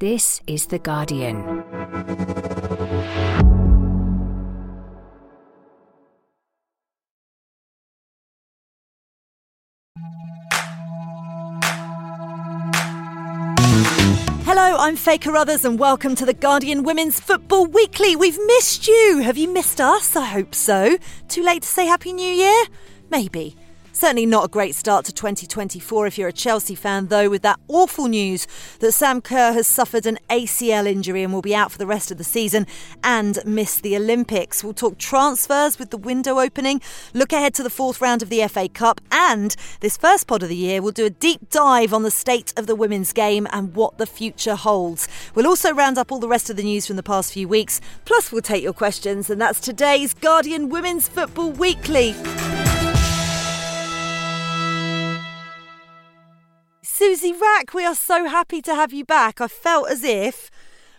This is The Guardian. Hello, I'm Faye Carruthers, and welcome to the Guardian Women's Football Weekly. We've missed you. Have you missed us? I hope so. Too late to say Happy New Year? Maybe. Certainly not a great start to 2024 if you're a Chelsea fan, though, with that awful news that Sam Kerr has suffered an ACL injury and will be out for the rest of the season and miss the Olympics. We'll talk transfers with the window opening, look ahead to the fourth round of the FA Cup, and this first pod of the year, we'll do a deep dive on the state of the women's game and what the future holds. We'll also round up all the rest of the news from the past few weeks, plus, we'll take your questions, and that's today's Guardian Women's Football Weekly. Susie Wrack, we are so happy to have you back. I felt as if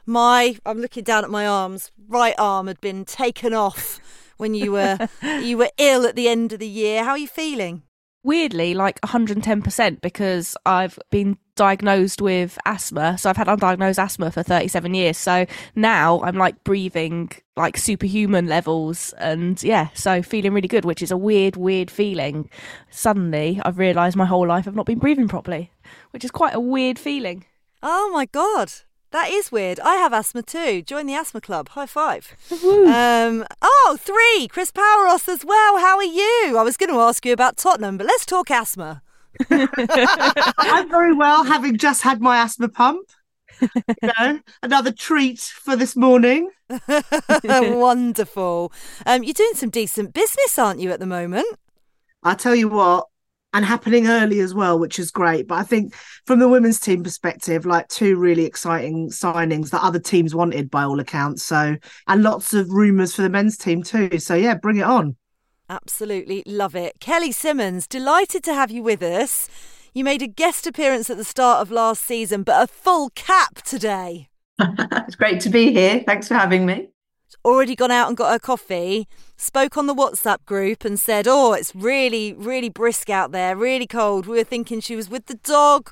my I'm looking down at my arms, right arm had been taken off when you were you were ill at the end of the year. How are you feeling? weirdly like 110% because I've been diagnosed with asthma. So I've had undiagnosed asthma for 37 years. So now I'm like breathing like superhuman levels and yeah, so feeling really good, which is a weird, weird feeling. Suddenly I've realised my whole life I've not been breathing properly, which is quite a weird feeling. Oh my God. That is weird. I have asthma too. Join the asthma club. High five. um, oh, three. Chris Paouros as well. How are you? I was going to ask you about Tottenham, but let's talk asthma. I'm very well, having just had my asthma pump. You know, another treat for this morning. Wonderful. Um, you're doing some decent business, aren't you, at the moment? I'll tell you what, and happening early as well, which is great. But I think from the women's team perspective, like two really exciting signings that other teams wanted by all accounts. So, and lots of rumours for the men's team too. So, yeah, bring it on. Absolutely love it. Kelly Simmons, delighted to have you with us. You made a guest appearance at the start of last season, but a full cap today. it's great to be here. Thanks for having me already gone out and got her coffee, spoke on the WhatsApp group and said, Oh, it's really, really brisk out there, really cold. We were thinking she was with the dog,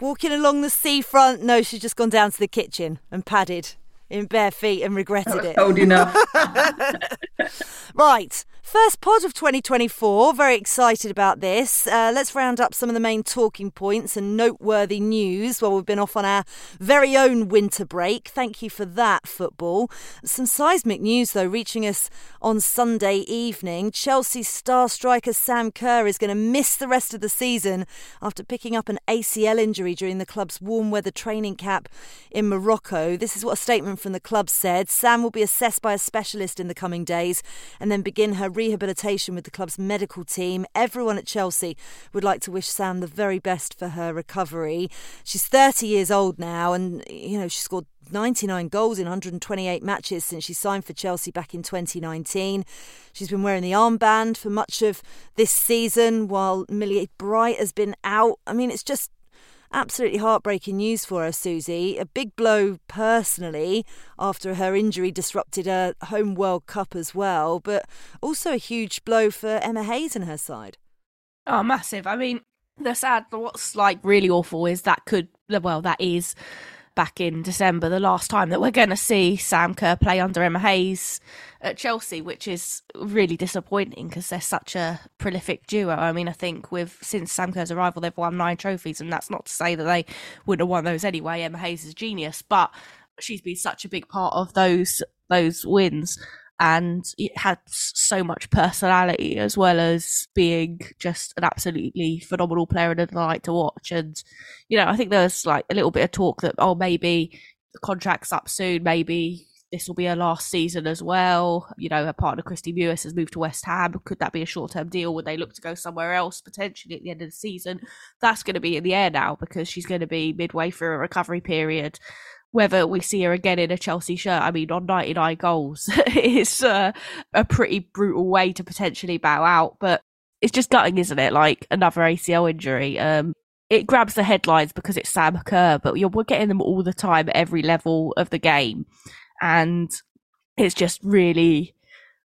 walking along the seafront. No, she's just gone down to the kitchen and padded in bare feet and regretted it. Cold enough. right. First pod of 2024. Very excited about this. Uh, let's round up some of the main talking points and noteworthy news while we've been off on our very own winter break. Thank you for that, football. Some seismic news, though, reaching us on Sunday evening. Chelsea star striker Sam Kerr is going to miss the rest of the season after picking up an ACL injury during the club's warm weather training camp in Morocco. This is what a statement from the club said. Sam will be assessed by a specialist in the coming days and then begin her rehabilitation with the club's medical team. Everyone at Chelsea would like to wish Sam the very best for her recovery. She's 30 years old now, and you know she scored 99 goals in 128 matches since she signed for Chelsea back in 2019. She's been wearing the armband for much of this season while Millie Bright has been out. I mean, it's just Absolutely heartbreaking news for her, Susie. A big blow personally after her injury disrupted her home World Cup as well, but also a huge blow for Emma Hayes and her side. Oh, massive. I mean, the sad, what's like really awful is that could, well, that is back in December, the last time that we're going to see Sam Kerr play under Emma Hayes at Chelsea, which is really disappointing because they're such a prolific duo. I mean, I think with since Sam Kerr's arrival, they've won nine trophies, and that's not to say that they wouldn't have won those anyway. Emma Hayes is genius, but she's been such a big part of those those wins and it had so much personality as well as being just an absolutely phenomenal player and a delight to watch. And you know, I think there was like a little bit of talk that oh maybe the contract's up soon, maybe this will be her last season as well. You know, her partner Kristie Mewis has moved to West Ham. Could that be a short term deal? Would they look to go somewhere else potentially at the end of the season? That's going to be in the air now because she's going to be midway through a recovery period whether we see her again in a Chelsea shirt, I mean, on 99 goals is uh, a pretty brutal way to potentially bow out. But it's just gutting, isn't it? Like another ACL injury. Um, it grabs the headlines because it's Sam Kerr, but we're getting them all the time at every level of the game. And it's just really,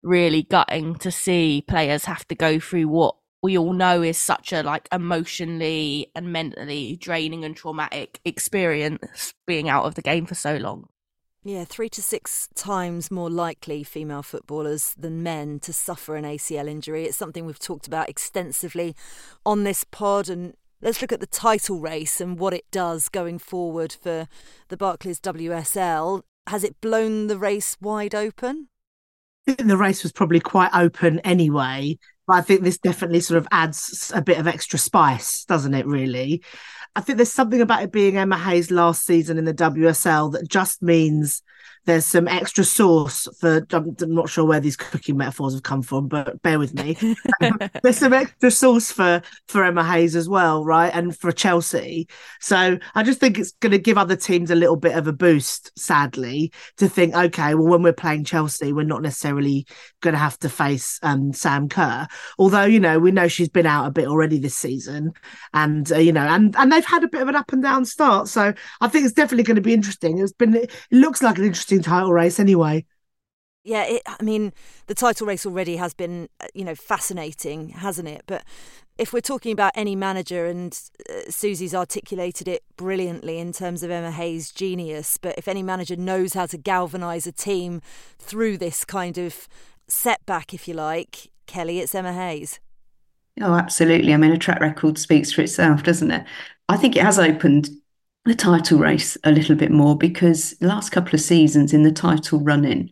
really gutting to see players have to go through what we all know is such a like emotionally and mentally draining and traumatic experience being out of the game for so long. Yeah, three to six times more likely female footballers than men to suffer an ACL injury. It's something we've talked about extensively on this pod. And let's look at the title race and what it does going forward for the Barclays WSL. Has it blown the race wide open? I think the race was probably quite open anyway. But I think this definitely sort of adds a bit of extra spice, doesn't it, really? I think there's something about it being Emma Hayes' last season in the WSL that just means there's some extra sauce for I'm, I'm, not sure where these cooking metaphors have come from but bear with me. There's some extra sauce for for Emma Hayes as well right? And for Chelsea. So I just think it's going to give other teams a little bit of a boost sadly to think okay well when we're playing Chelsea we're not necessarily going to have to face um, Sam Kerr. Although you know we know she's been out a bit already this season. And uh, you know and and they've had a bit of an up and down start. So I think it's definitely going to be interesting. It's been it looks like an interesting interesting title race anyway. Yeah, it, I mean, the title race already has been, uh, you know, fascinating, hasn't it? But if we're talking about any manager, and uh, Susie's articulated it brilliantly in terms of Emma Hayes' genius, but if any manager knows how to galvanise a team through this kind of setback, if you like, Kelly, it's Emma Hayes. Oh, absolutely. I mean, a track record speaks for itself, doesn't it? I think it has opened the title race a little bit more because last couple of seasons in the title running,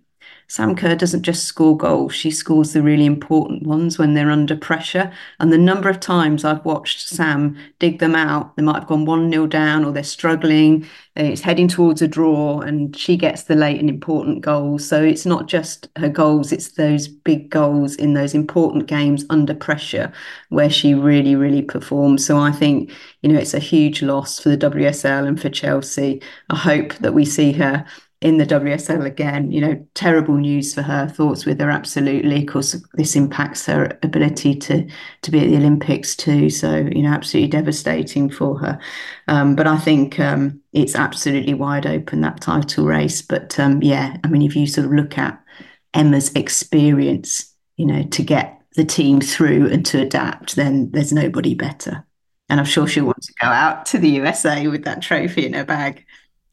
Sam Kerr doesn't just score goals, she scores the really important ones when they're under pressure. And the number of times I've watched Sam dig them out, they might have gone 1 0 down or they're struggling, eh, it's heading towards a draw, and she gets the late and important goals. So it's not just her goals, it's those big goals in those important games under pressure where she really, really performs. So I think, you know, it's a huge loss for the WSL and for Chelsea. I hope that we see her in the WSL again. You know, terrible news for her. Thoughts with her, absolutely. Of course, this impacts her ability to to be at the Olympics too. So you know, absolutely devastating for her. Um, but I think um, it's absolutely wide open that title race. But um, yeah, I mean, if you sort of look at Emma's experience, you know, to get the team through and to adapt, then there's nobody better. And I'm sure she'll want to go out to the USA with that trophy in her bag.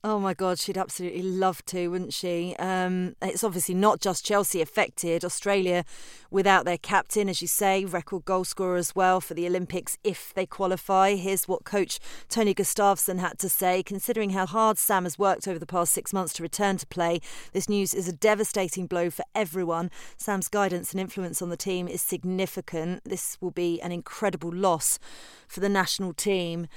Oh my God, she'd absolutely love to, wouldn't she? Um, it's obviously not just Chelsea affected. Australia, without their captain, as you say, record goal scorer as well for the Olympics if they qualify. Here's what coach Tony Gustafsson had to say. Considering how hard Sam has worked over the past six months to return to play, this news is a devastating blow for everyone. Sam's guidance and influence on the team is significant. This will be an incredible loss for the national team.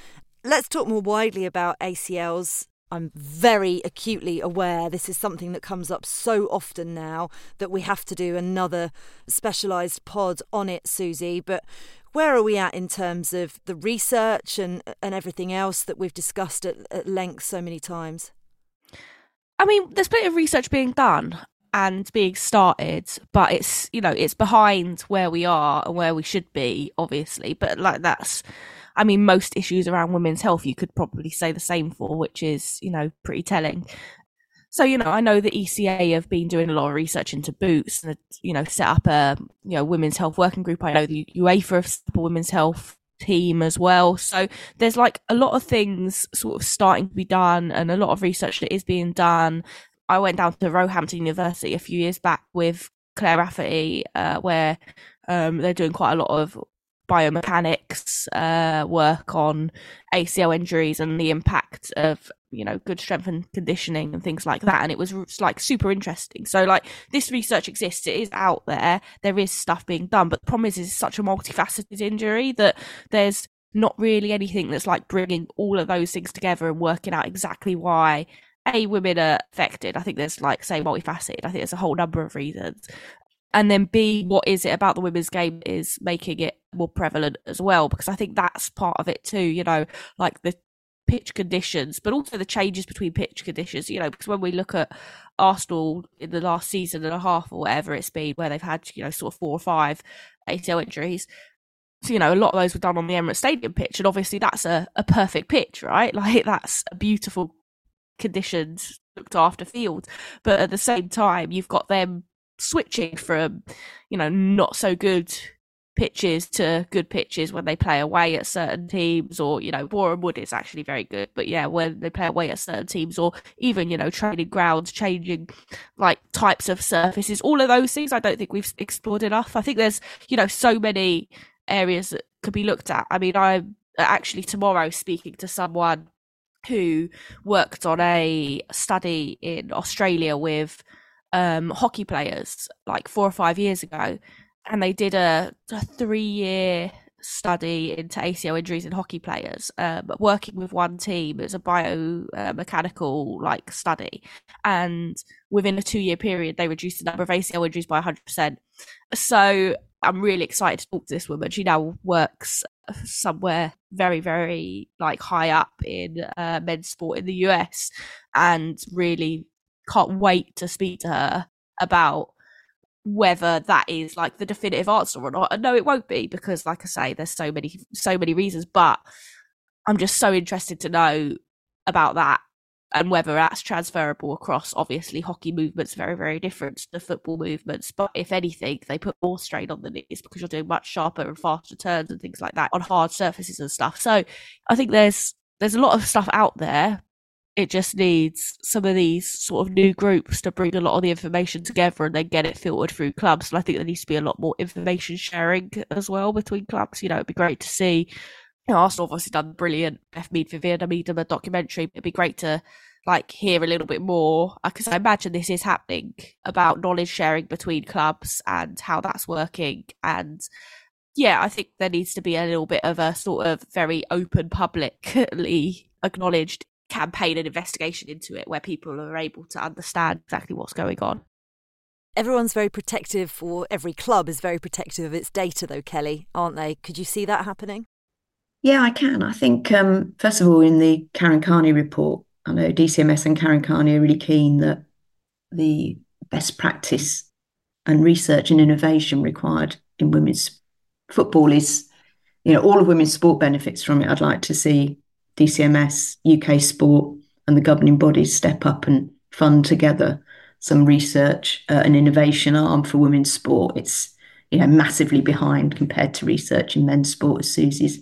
Let's talk more widely about ACLs. I'm very acutely aware this is something that comes up so often now that we have to do another specialised pod on it, Susie. But where are we at in terms of the research and and everything else that we've discussed at, at length so many times? I mean, there's plenty of research being done and being started, but it's you know it's behind where we are and where we should be, obviously. But like that's I mean, most issues around women's health you could probably say the same for, which is, you know, pretty telling. So, you know, I know the ECA have been doing a lot of research into boots and, you know, set up a, you know, women's health working group. I know the UEFA have set up a women's health team as well. So there's like a lot of things sort of starting to be done and a lot of research that is being done. I went down to Roehampton University a few years back with Claire Rafferty, uh, where um, they're doing quite a lot of biomechanics uh, work on ACL injuries and the impact of you know good strength and conditioning and things like that. And it was like super interesting. So like this research exists. It is out there. There is stuff being done. But the problem is it's such a multifaceted injury that there's not really anything that's like bringing all of those things together and working out exactly why a women are affected. I think there's like say multifaceted. I think there's a whole number of reasons. And then b what is it about the women's game is making it more prevalent as well because i think that's part of it too you know like the pitch conditions but also the changes between pitch conditions you know because when we look at arsenal in the last season and a half or whatever it's been where they've had you know sort of four or five acl injuries so, you know, a lot of those were done on the Emirates Stadium pitch, and obviously that's a, a perfect pitch, right? Like that's a beautiful conditions looked after field. But at the same time, you've got them switching from, you know, not so good pitches to good pitches when they play away at certain teams, or you know, Boreham Wood is actually very good, but yeah, when they play away at certain teams, or even you know, training grounds, changing like types of surfaces, all of those things, I don't think we've explored enough. I think there's you know so many areas that could be looked at. I mean, I'm actually tomorrow speaking to someone who worked on a study in Australia with um, hockey players like four or five years ago, and they did a, a three year study into ACL injuries in hockey players, um, working with one team. It was a biomechanical uh, like study, and within a two year period, they reduced the number of ACL injuries by 100%. So I'm really excited to talk to this woman. She now works somewhere very, very like high up in uh, men's sport in the US, and really can't wait to speak to her about whether that is like the definitive answer or not. And no, it won't be because, like I say, there's so many, so many reasons. But I'm just so interested to know about that and whether that's transferable across. Obviously, hockey movements very, very different to the football movements. But if anything, they put more strain on the knees because you're doing much sharper and faster turns and things like that on hard surfaces and stuff. So I think there's there's a lot of stuff out there it just needs some of these sort of new groups to bring a lot of the information together and then get it filtered through clubs. And I think there needs to be a lot more information sharing as well between clubs. You know, it'd be great to see. You know, Arsenal obviously done brilliant F Mead for Vienna a documentary. It'd be great to like hear a little bit more uh, because I imagine this is happening about knowledge sharing between clubs and how that's working and yeah, I think there needs to be a little bit of a sort of very open, publicly acknowledged campaign and investigation into it where people are able to understand exactly what's going on. Everyone's very protective, or every club is very protective of its data, though, Kelly, aren't they? Could you see that happening? Yeah, I can. I think, um, first of all, in the Karen Carney report, I know DCMS and Karen Carney are really keen that the best practice and research and innovation required in women's football is, you know, all of women's sport benefits from it. I'd like to see DCMS, UK Sport, and the governing bodies step up and fund together some research uh, and innovation arm for women's sport. It's you know massively behind compared to research in men's sport, as Susie's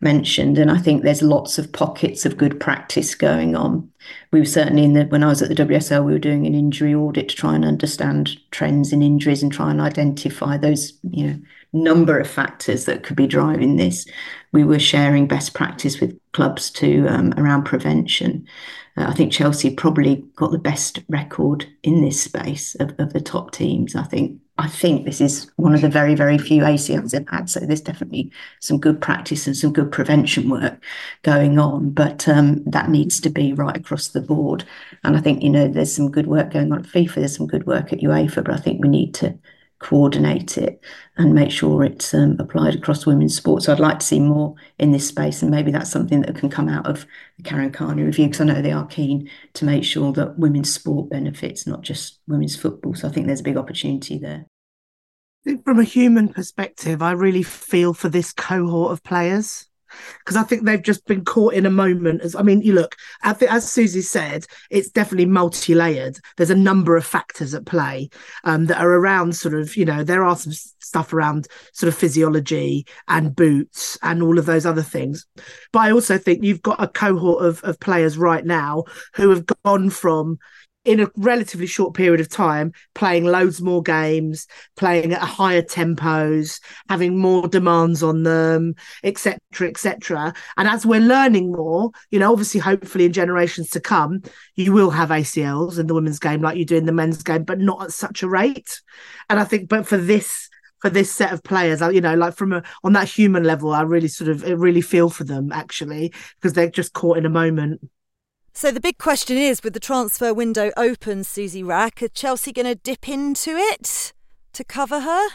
mentioned. And I think there's lots of pockets of good practice going on. We were certainly in the when I was at the WSL, we were doing an injury audit to try and understand trends in injuries and try and identify those you know number of factors that could be driving this. We were sharing best practice with clubs to um, around prevention. Uh, I think Chelsea probably got the best record in this space of, of the top teams. I think I think this is one of the very, very few ACLs they've had. So there's definitely some good practice and some good prevention work going on, but um, that needs to be right across the board. And I think, you know, there's some good work going on at FIFA, there's some good work at UEFA, but I think we need to coordinate it and make sure it's um, applied across women's sports. So I'd like to see more in this space, and maybe that's something that can come out of the Karen Carney review because I know they are keen to make sure that women's sport benefits, not just women's football. So I think there's a big opportunity there. From a human perspective, I really feel for this cohort of players because I think they've just been caught in a moment. As I mean, you look, as Susie said, it's definitely multi-layered. There's a number of factors at play um, that are around. Sort of, you know, there are some stuff around sort of physiology and boots and all of those other things. But I also think you've got a cohort of of players right now who have gone from in a relatively short period of time, playing loads more games, playing at higher tempos, having more demands on them, etc., etc. And as we're learning more, you know, obviously, hopefully, in generations to come, you will have ACLs in the women's game like you do in the men's game, but not at such a rate. And I think, but for this for this set of players. you know, like from a on that human level, I really sort of really feel for them actually because they're just caught in a moment. So the big question is with the transfer window open, Susie Wrack, are Chelsea going to dip into it to cover her?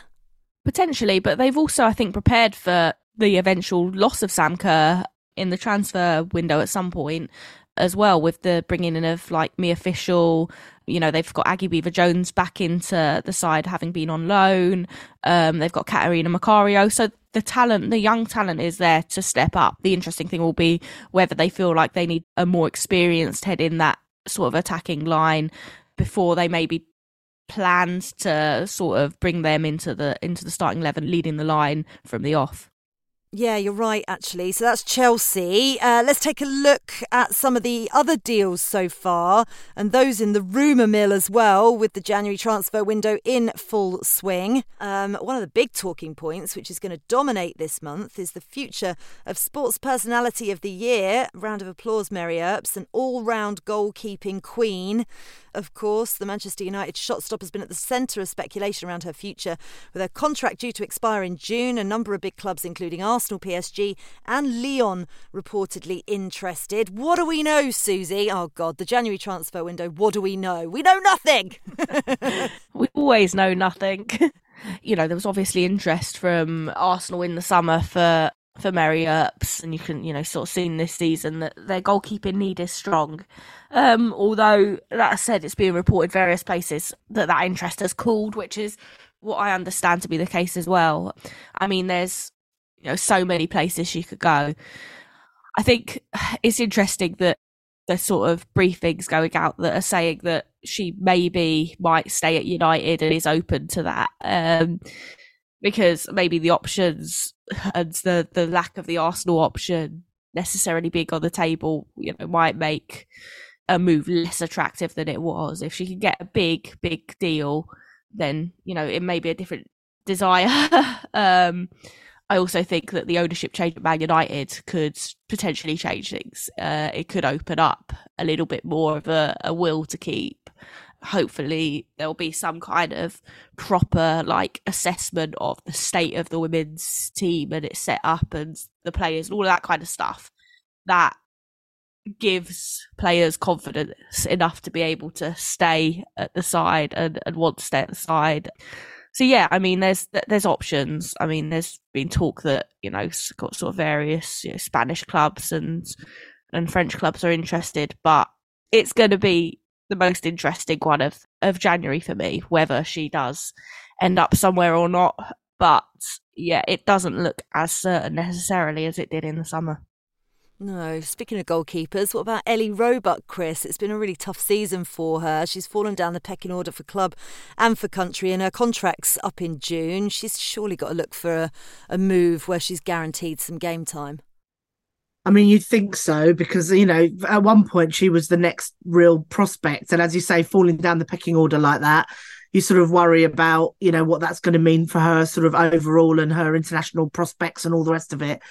Potentially, but they've also, I think, prepared for the eventual loss of Sam Kerr in the transfer window at some point as well with the bringing in of like Mia Fishel You know, they've got Aggie Beever Jones back into the side having been on loan. Um, they've got Catarina Macario. So the talent, the young talent is there to step up. The interesting thing will be whether they feel like they need a more experienced head in that sort of attacking line before they maybe plans to sort of bring them into the into the starting eleven, leading the line from the off. Yeah, you're right, actually. So that's Chelsea. Uh, let's take a look at some of the other deals so far and those in the rumour mill as well, with the January transfer window in full swing. Um, one of the big talking points, which is going to dominate this month, is the future of Sports Personality of the Year. Round of applause, Mary Earps, an all round goalkeeping queen. Of course, the Manchester United shotstopper has been at the centre of speculation around her future, with her contract due to expire in June. A number of big clubs, including Arsenal, PSG, and Lyon, reportedly interested. What do we know, Susie? Oh, God, the January transfer window. What do we know? We know nothing. we always know nothing. you know, there was obviously interest from Arsenal in the summer for for Mary Earps, and you can, you know, sort of seen this season that their goalkeeping need is strong. Um, although that i said, it's being reported various places that that interest has cooled, which is what I understand to be the case as well. I mean, there's you know so many places she could go. I think it's interesting that there's sort of briefings going out that are saying that she maybe might stay at United and is open to that. Um, because maybe the options and the the lack of the Arsenal option necessarily being on the table, you know, might make a move less attractive than it was. If she can get a big, big deal, then you know it may be a different desire. um, I also think that the ownership change at Man United could potentially change things. Uh, it could open up a little bit more of a, a will to keep hopefully there'll be some kind of proper like assessment of the state of the women's team and its set up and the players and all of that kind of stuff that gives players confidence enough to be able to stay at the side and, and want to stay at the side. So yeah i mean there's there's options. I mean there's been talk that you know sort of various you know, spanish clubs and and french clubs are interested but it's going to be the most interesting one of of January for me, whether she does end up somewhere or not. But yeah, it doesn't look as certain necessarily as it did in the summer. No. Speaking of goalkeepers, what about Ellie Roebuck, Chris? It's been a really tough season for her. She's fallen down the pecking order for club and for country, and her contract's up in June. She's surely got to look for a, a move where she's guaranteed some game time. I mean, you'd think so because you know at one point she was the next real prospect, and as you say, falling down the pecking order like that, you sort of worry about you know what that's going to mean for her sort of overall and her international prospects and all the rest of it.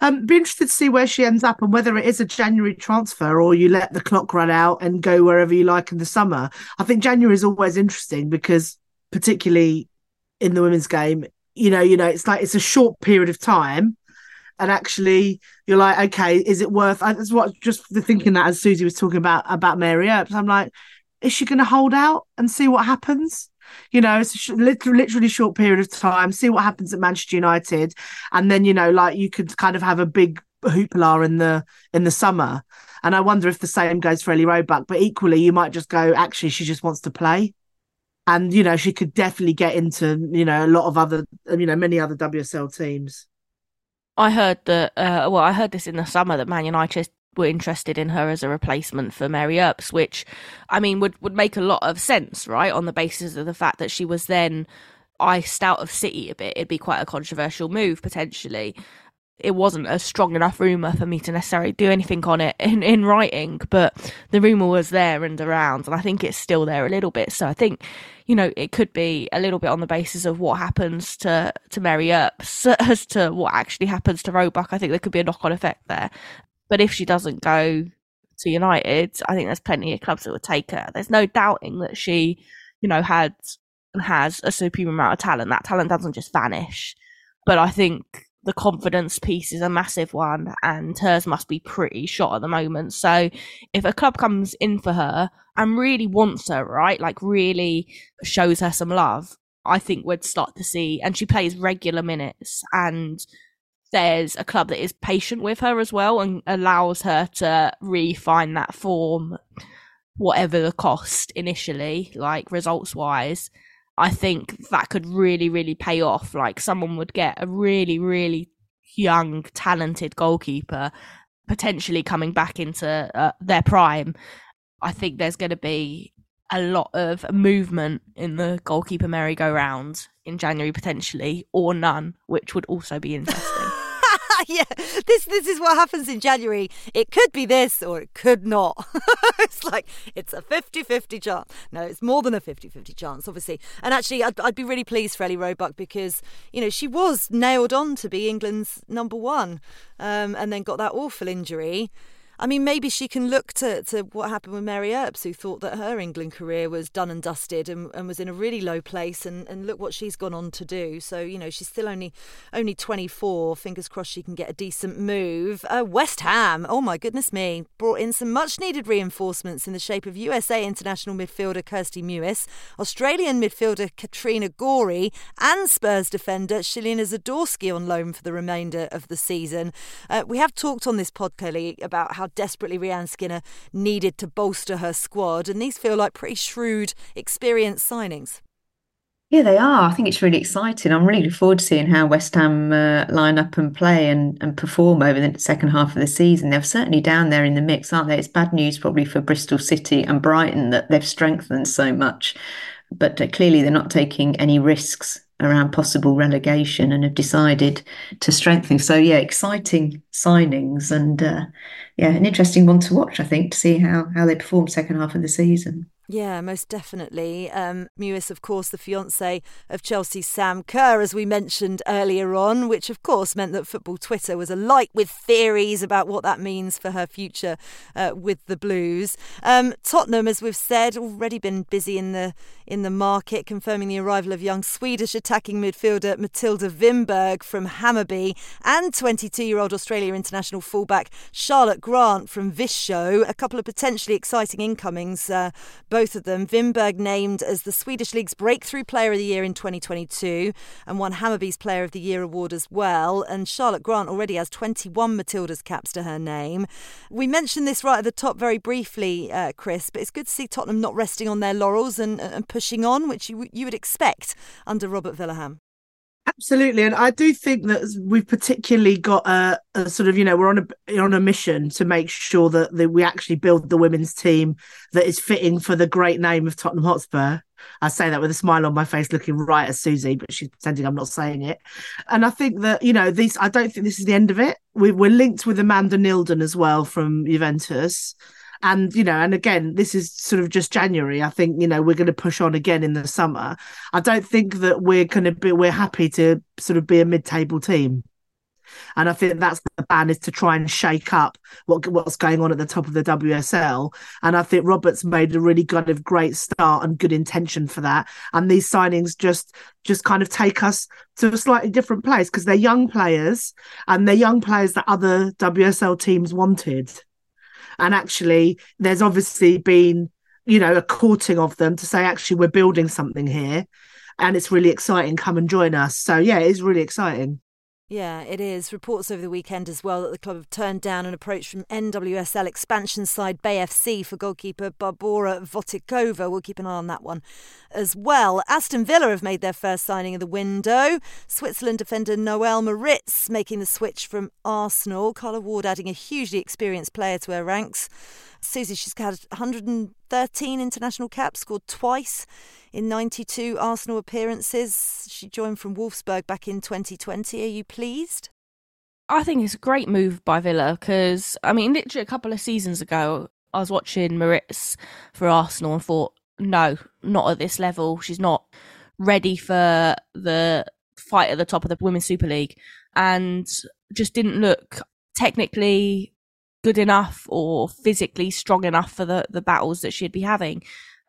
Um, be interested to see where she ends up and whether it is a January transfer or you let the clock run out and go wherever you like in the summer. I think January is always interesting because, particularly in the women's game, you know, you know, it's like it's a short period of time and actually you're like, okay, is it worth? I, that's what just thinking that as Susie was talking about about Mary Earps, I'm like, is she going to hold out and see what happens? You know, it's a literally short period of time. See what happens at Manchester United, and then you know, like you could kind of have a big hoopla in the in the summer. And I wonder if the same goes for Ellie Roebuck. But equally, you might just go, actually, she just wants to play and you know she could definitely get into you know a lot of other you know many other WSL teams. I heard that. Uh, well, I heard this in the summer that Man United were interested in her as a replacement for Mary Earps, which, I mean, would would make a lot of sense, right? On the basis of the fact that she was then iced out of City a bit, it'd be quite a controversial move potentially it wasn't a strong enough rumor for me to necessarily do anything on it in, in writing, but the rumor was there and around, and I think it's still there a little bit. So I think, you know, it could be a little bit on the basis of what happens to to Mary Earps as to what actually happens to Roebuck. I think there could be a knock on effect there. But if she doesn't go to United, I think there's plenty of clubs that would take her. There's no doubting that she, you know, had and has a supreme amount of talent. That talent doesn't just vanish. But I think the confidence piece is a massive one, and hers must be pretty shot at the moment. So, if a club comes in for her and really wants her, right, like really shows her some love, I think we'd start to see, and she plays regular minutes, and there's a club that is patient with her as well and allows her to refine that form, whatever the cost initially, like results wise. I think that could really, really pay off. Like someone would get a really, really young, talented goalkeeper potentially coming back into uh, their prime. I think there's going to be a lot of movement in the goalkeeper merry-go-round in January potentially, or none, which would also be interesting. yeah, this this is what happens in January. It could be this or it could not. it's like it's a 50-50 chance. No, it's more than a 50-50 chance, obviously. And actually, I'd, I'd be really pleased for Ellie Roebuck because you know she was nailed on to be England's number one, um, and then got that awful injury. I mean, maybe she can look to, to what happened with Mary Earps, who thought that her England career was done and dusted and, and was in a really low place. And, and look what she's gone on to do. So, you know, she's still only only 24. Fingers crossed she can get a decent move. Uh, West Ham, oh my goodness me, brought in some much needed reinforcements in the shape of USA international midfielder Kristie Mewis, Australian midfielder Katrina Gorry, and Spurs defender Shelina Zadorsky on loan for the remainder of the season. Uh, we have talked on this podcast about how desperately Rehanne Skinner needed to bolster her squad, and these feel like pretty shrewd, experienced signings. Yeah, they are. I think it's really exciting. I'm really looking forward to seeing how West Ham uh, line up and play and, and perform over the second half of the season. They're certainly down there in the mix, aren't they? It's bad news probably for Bristol City and Brighton that they've strengthened so much, but uh, clearly they're not taking any risks around possible relegation and have decided to strengthen. So yeah, exciting signings and uh, yeah, an interesting one to watch. I think to see how how they perform second half of the season. Yeah, most definitely. Um, Mewis, of course, the fiance of Chelsea's Sam Kerr, as we mentioned earlier on, which of course meant that football Twitter was alight with theories about what that means for her future uh, with the Blues. Um, Tottenham, as we've said, already been busy in the in the market, confirming the arrival of young Swedish attacking midfielder Matilda Vinberg from Hammarby and 22-year-old Australia international fullback Charlotte Grant from Vittsjö. A couple of potentially exciting incomings. Uh, both both of them. Vinberg named as the Swedish League's Breakthrough Player of the Year in 2022 and won Hammarby's Player of the Year award as well. And Charlotte Grant already has 21 Matilda's caps to her name. We mentioned this right at the top very briefly, uh, Chris, but it's good to see Tottenham not resting on their laurels and, and pushing on, which you, you would expect under Robert Vilahamn. Absolutely, and I do think that we've particularly got a, a, sort of you know we're on a on a mission to make sure that, that we actually build the women's team that is fitting for the great name of Tottenham Hotspur. I say that with a smile on my face, looking right at Susie, but she's pretending I'm not saying it. And I think that you know this. I don't think this is the end of it. We, we're linked with Amanda Nilden as well from Juventus and you know and again this is sort of just january i think you know we're going to push on again in the summer i don't think that we're going to be we're happy to sort of be a mid-table team and I think that's the plan is to try and shake up what what's going on at the top of the WSL. And I think Roberts made a really kind of great start and good intention for that. And these signings just just kind of take us to a slightly different place because they're young players and they're young players that other WSL teams wanted. And actually, there's obviously been, you know, a courting of them to say, actually, we're building something here and it's really exciting. Come and join us. So, yeah, it's really exciting. Yeah, it is. Reports over the weekend as well that the club have turned down an approach from NWSL expansion side Bay FC for goalkeeper Barbora Votikova. We'll keep an eye on that one as well. Aston Villa have made their first signing of the window. Switzerland defender Noelle Maritz making the switch from Arsenal. Carla Ward adding a hugely experienced player to her ranks. Susie, she's had 113 international caps, scored twice in 92 Arsenal appearances. She joined from Wolfsburg back in 2020. Are you pleased? I think it's a great move by Villa because, I mean, literally a couple of seasons ago, I was watching Maritz for Arsenal and thought, no, not at this level. She's not ready for the fight at the top of the Women's Super League and just didn't look technically good enough or physically strong enough for the, the battles that she'd be having.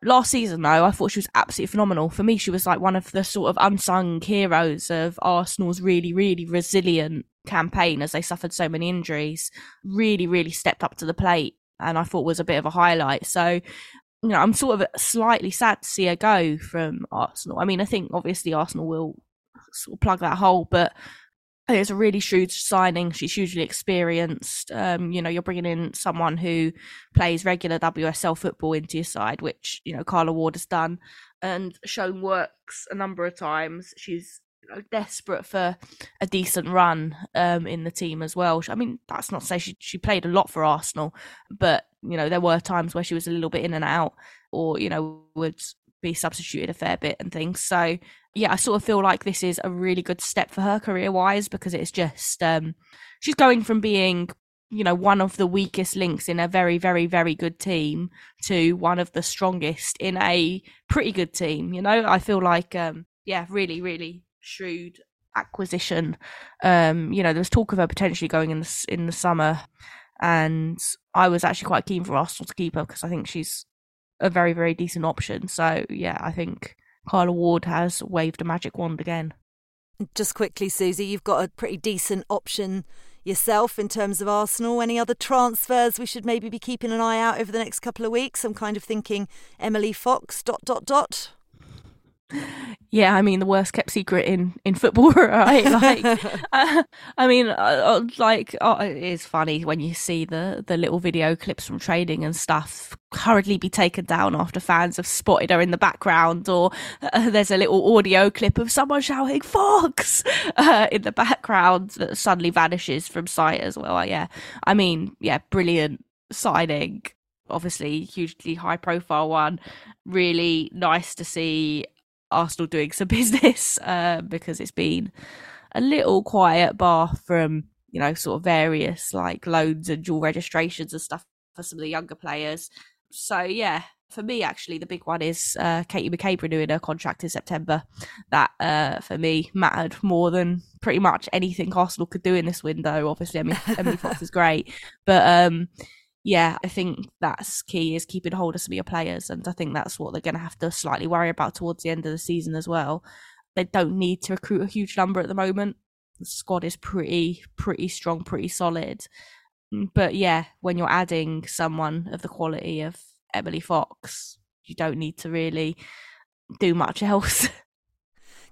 Last season, though, I thought she was absolutely phenomenal. For me, she was like one of the sort of unsung heroes of Arsenal's really, really resilient campaign as they suffered so many injuries. Really, really stepped up to the plate and I thought was a bit of a highlight. So, you know, I'm sort of slightly sad to see her go from Arsenal. I mean, I think obviously Arsenal will sort of plug that hole, but I think it's a really shrewd signing. She's hugely experienced. Um, you know, you're bringing in someone who plays regular WSL football into your side, which you know Carla Ward has done and shown works a number of times. She's desperate for a decent run um, in the team as well. I mean, that's not to say she she played a lot for Arsenal, but you know there were times where she was a little bit in and out, or you know would be substituted a fair bit and things. So yeah, I sort of feel like this is a really good step for her career wise because it's just um, she's going from being you know one of the weakest links in a very very very good team to one of the strongest in a pretty good team you know i feel like um yeah really really shrewd acquisition. Um, you know, there was talk of her potentially going in the in the summer, and I was actually quite keen for Arsenal to keep her because I think she's a very very decent option. So yeah, I think Carla Ward has waved a magic wand again. Just quickly, Susie, you've got a pretty decent option yourself in terms of Arsenal. Any other transfers we should maybe be keeping an eye out over the next couple of weeks? I'm kind of thinking Emily Fox. Dot dot dot yeah, I mean the worst kept secret in in football, right? Like, uh, I mean, uh, uh, like oh, it is funny when you see the the little video clips from training and stuff hurriedly be taken down after fans have spotted her in the background, or uh, there's a little audio clip of someone shouting "Fox" uh, in the background that suddenly vanishes from sight as well. Yeah, I mean, yeah, brilliant signing obviously hugely high profile one really nice to see Arsenal doing some business uh, because it's been a little quiet bar from you know sort of various like loans and dual registrations and stuff for some of the younger players. So yeah, for me actually the big one is uh, Katie McCabe renewing her contract in September. That uh, for me mattered more than pretty much anything Arsenal could do in this window. Obviously, I mean Emily Fox is great, but um, yeah, I think that's key is keeping hold of some of your players, and I think that's what they're going to have to slightly worry about towards the end of the season as well. They don't need to recruit a huge number at the moment. The squad is pretty, pretty strong, pretty solid. Mm, but yeah, when you're adding someone of the quality of Emily Fox, you don't need to really do much else.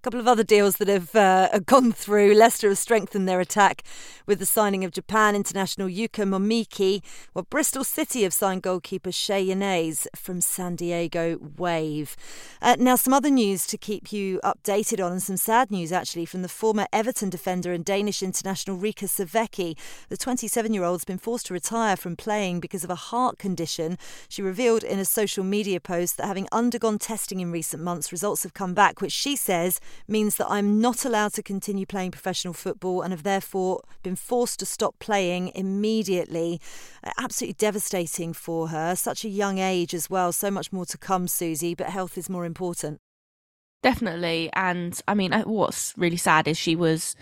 Couple of other deals that have uh, gone through. Leicester have strengthened their attack with the signing of Japan international Yuka Momiki, while Bristol City have signed goalkeeper Shae Yanez from San Diego Wave. Uh, now, some other news to keep you updated on, and some sad news actually from the former Everton defender and Danish international Rikke Sevecke. The 27 year old has been forced to retire from playing because of a heart condition. She revealed in a social media post that having undergone testing in recent months, results have come back, which she says means that I'm not allowed to continue playing professional football and have therefore been forced to stop playing immediately. Uh, absolutely devastating for her. Such a young age as well. So much more to come, Susie, but health is more important. Definitely. And I mean, uh, what's really sad is she was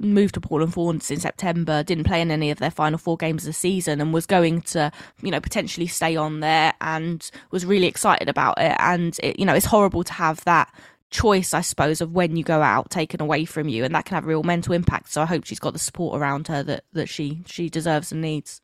moved to Portland Thorns in September, didn't play in any of their final four games of the season, and was going to, you know, potentially stay on there, and was really excited about it. And it, you know, it's horrible to have that choice, I suppose, of when you go out taken away from you, and that can have real mental impact. So I hope she's got the support around her that that she she deserves and needs.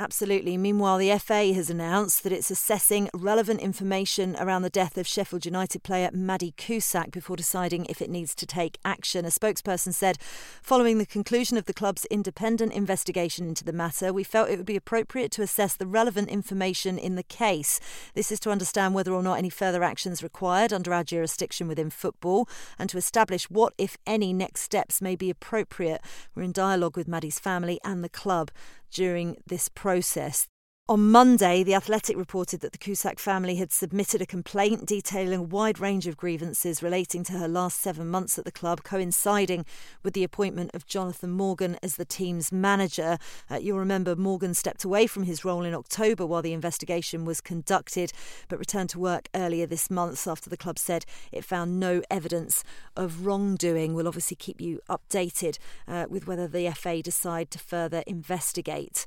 Absolutely. Meanwhile, the FA has announced that it's assessing relevant information around the death of Sheffield United player Maddie Cusack before deciding if it needs to take action. A spokesperson said, following the conclusion of the club's independent investigation into the matter, we felt it would be appropriate to assess the relevant information in the case. This is to understand whether or not any further actions required under our jurisdiction within football and to establish what, if any, next steps may be appropriate. We're in dialogue with Maddie's family and the club during this process. On Monday, The Athletic reported that the Cusack family had submitted a complaint detailing a wide range of grievances relating to her last seven months at the club, coinciding with the appointment of Jonathan Morgan as the team's manager. Uh, you'll remember Morgan stepped away from his role in October while the investigation was conducted, but returned to work earlier this month after the club said it found no evidence of wrongdoing. We'll obviously keep you updated uh, with whether the FA decide to further investigate.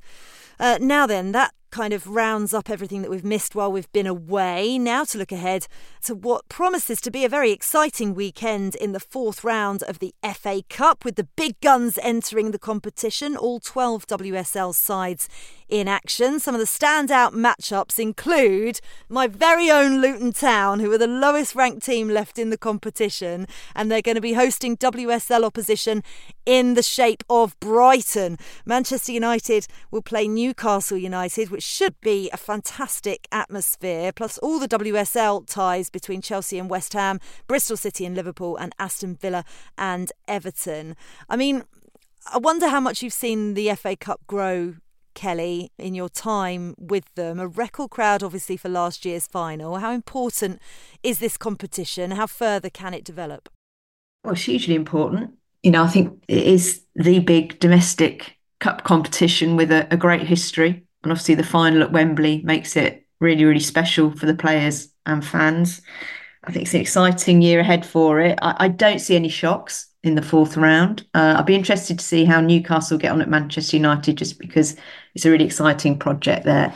Uh, now then, that kind of rounds up everything that we've missed while we've been away. Now to look ahead to what promises to be a very exciting weekend in the fourth round of the FA Cup with the big guns entering the competition. All 12 WSL sides in action. Some of the standout matchups include my very own Luton Town, who are the lowest ranked team left in the competition, and they're going to be hosting WSL opposition in the shape of Brighton. Manchester United will play Newcastle United, which should be a fantastic atmosphere, plus all the WSL ties between Chelsea and West Ham, Bristol City and Liverpool, and Aston Villa and Everton. I mean, I wonder how much you've seen the FA Cup grow Kelly, in your time with them? A record crowd, obviously, for last year's final. How important is this competition? How further can it develop? Well, it's hugely important. You know, I think it is the big domestic cup competition with a, a great history. And obviously, the final at Wembley makes it really, really special for the players and fans. I think it's an exciting year ahead for it. I, I don't see any shocks in the fourth round. Uh, I'll be interested to see how Newcastle get on at Manchester United, just because it's a really exciting project there.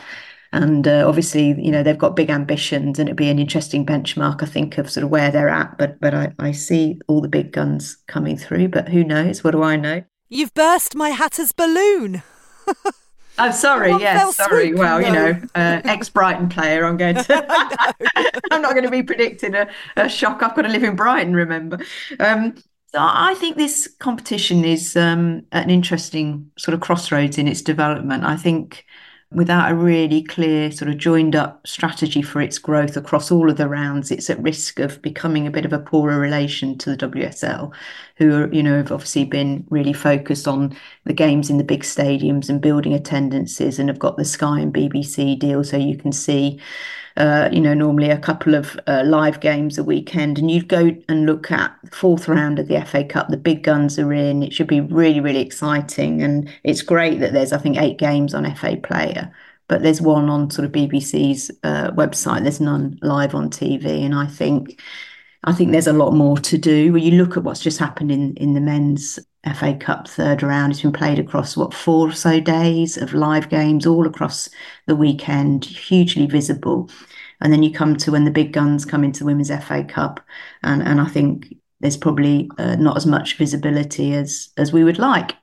And uh, obviously, you know, they've got big ambitions, and it'd be an interesting benchmark, I think, of sort of where they're at. But but I, I see all the big guns coming through. But who knows? What do I know? You've burst my Hatter's balloon. I'm oh, sorry. Yes, sorry. Swoop, well, no. you know, uh, ex Brighton player. I'm going to. I'm not going to be predicting a, a, shock. I've got to live in Brighton. Remember. Um, I think this competition is um, an interesting sort of crossroads in its development. I think without a really clear sort of joined up strategy for its growth across all of the rounds, it's at risk of becoming a bit of a poorer relation to the WSL, who are, you know, have obviously been really focused on the games in the big stadiums and building attendances and have got the Sky and BBC deal so you can see uh, you know, normally a couple of uh, live games a weekend, and you'd go and look at fourth round of the FA Cup. The big guns are in. It should be really, really exciting, and it's great that there's, I think, eight games on FA Player, but there's one on sort of BBC's uh, website. There's none live on TV, and I think. I think there's a lot more to do. When you look at what's just happened in, in the men's FA Cup third round. It's been played across what four or so days of live games all across the weekend, hugely visible. And then you come to when the big guns come into the Women's FA Cup, and and I think there's probably uh, not as much visibility as as we would like.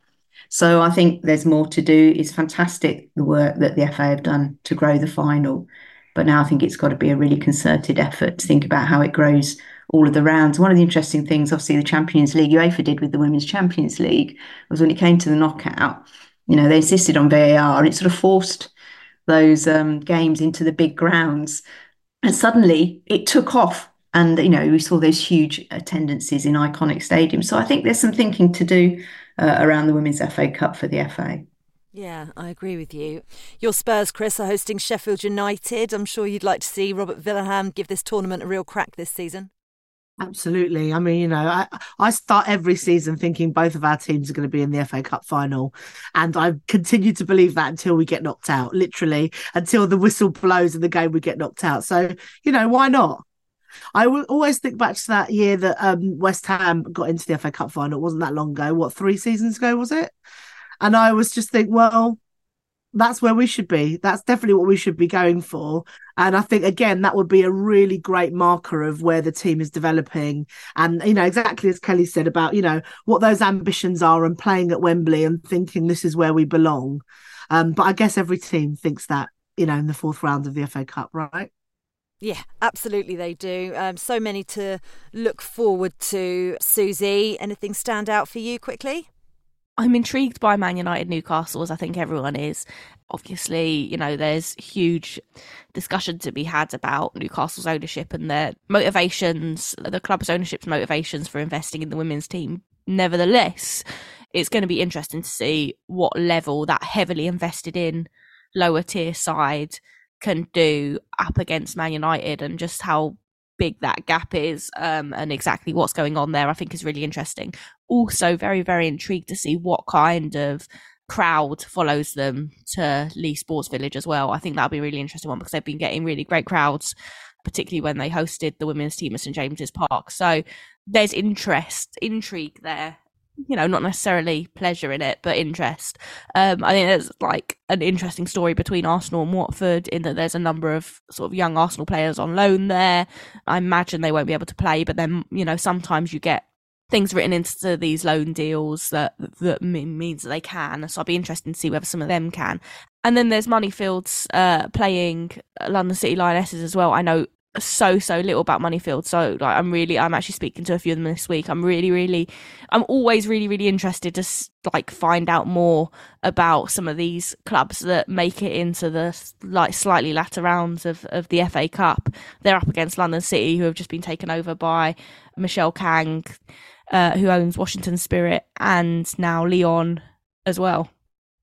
So I think there's more to do. It's fantastic the work that the FA have done to grow the final, but now I think it's got to be a really concerted effort to think about how it grows all of the rounds. One of the interesting things, obviously, the Champions League UEFA did with the Women's Champions League was when it came to the knockout, you know, they insisted on VAR and it sort of forced those um, games into the big grounds. And suddenly it took off. And, you know, we saw those huge attendances in iconic stadiums. So I think there's some thinking to do uh, around the Women's FA Cup for the FA. Yeah, I agree with you. Your Spurs, Chris, are hosting Sheffield United. I'm sure you'd like to see Robert Vilahamn give this tournament a real crack this season. Absolutely. I mean, you know, I, I start every season thinking both of our teams are going to be in the FA Cup final. And I continue to believe that until we get knocked out, literally, until the whistle blows in the game we get knocked out. So, you know, why not? I will always think back to that year that um, West Ham got into the FA Cup final. It wasn't that long ago. What, three seasons ago, was it? And I was just think, well, that's where we should be. That's definitely what we should be going for. And I think again that would be a really great marker of where the team is developing. And you know exactly as Kelly said about you know what those ambitions are and playing at Wembley and thinking this is where we belong. Um, but I guess every team thinks that you know in the fourth round of the FA Cup, right? Yeah, absolutely they do. Um, so many to look forward to. Susie, anything stand out for you quickly? I'm intrigued by Man United Newcastle, as I think everyone is. Obviously, you know, there's huge discussion to be had about Newcastle's ownership and their motivations, the club's ownership's motivations for investing in the women's team. Nevertheless, it's going to be interesting to see what level that heavily invested in lower tier side can do up against Man United and just how big that gap is um, and exactly what's going on there, I think is really interesting. Also, very, very intrigued to see what kind of crowd follows them to Leigh Sports Village as well. I think that'll be a really interesting one because they've been getting really great crowds, particularly when they hosted the women's team at St James's Park. So there's interest, intrigue there you know, not necessarily pleasure in it, but interest. Um, I think there's like an interesting story between Arsenal and Watford in that there's a number of sort of young Arsenal players on loan there. I imagine they won't be able to play, but then, you know, sometimes you get things written into these loan deals that that means that they can. So I'll be interested to see whether some of them can. And then there's Moneyfields uh, playing London City Lionesses as well. I know so so little about Moneyfield, so like I'm really I'm actually speaking to a few of them this week. I'm really really I'm always really really interested to like find out more about some of these clubs that make it into the like slightly latter rounds of of the FA Cup. They're up against London City, who have just been taken over by Michele Kang, uh, who owns Washington Spirit, and now Lyon as well.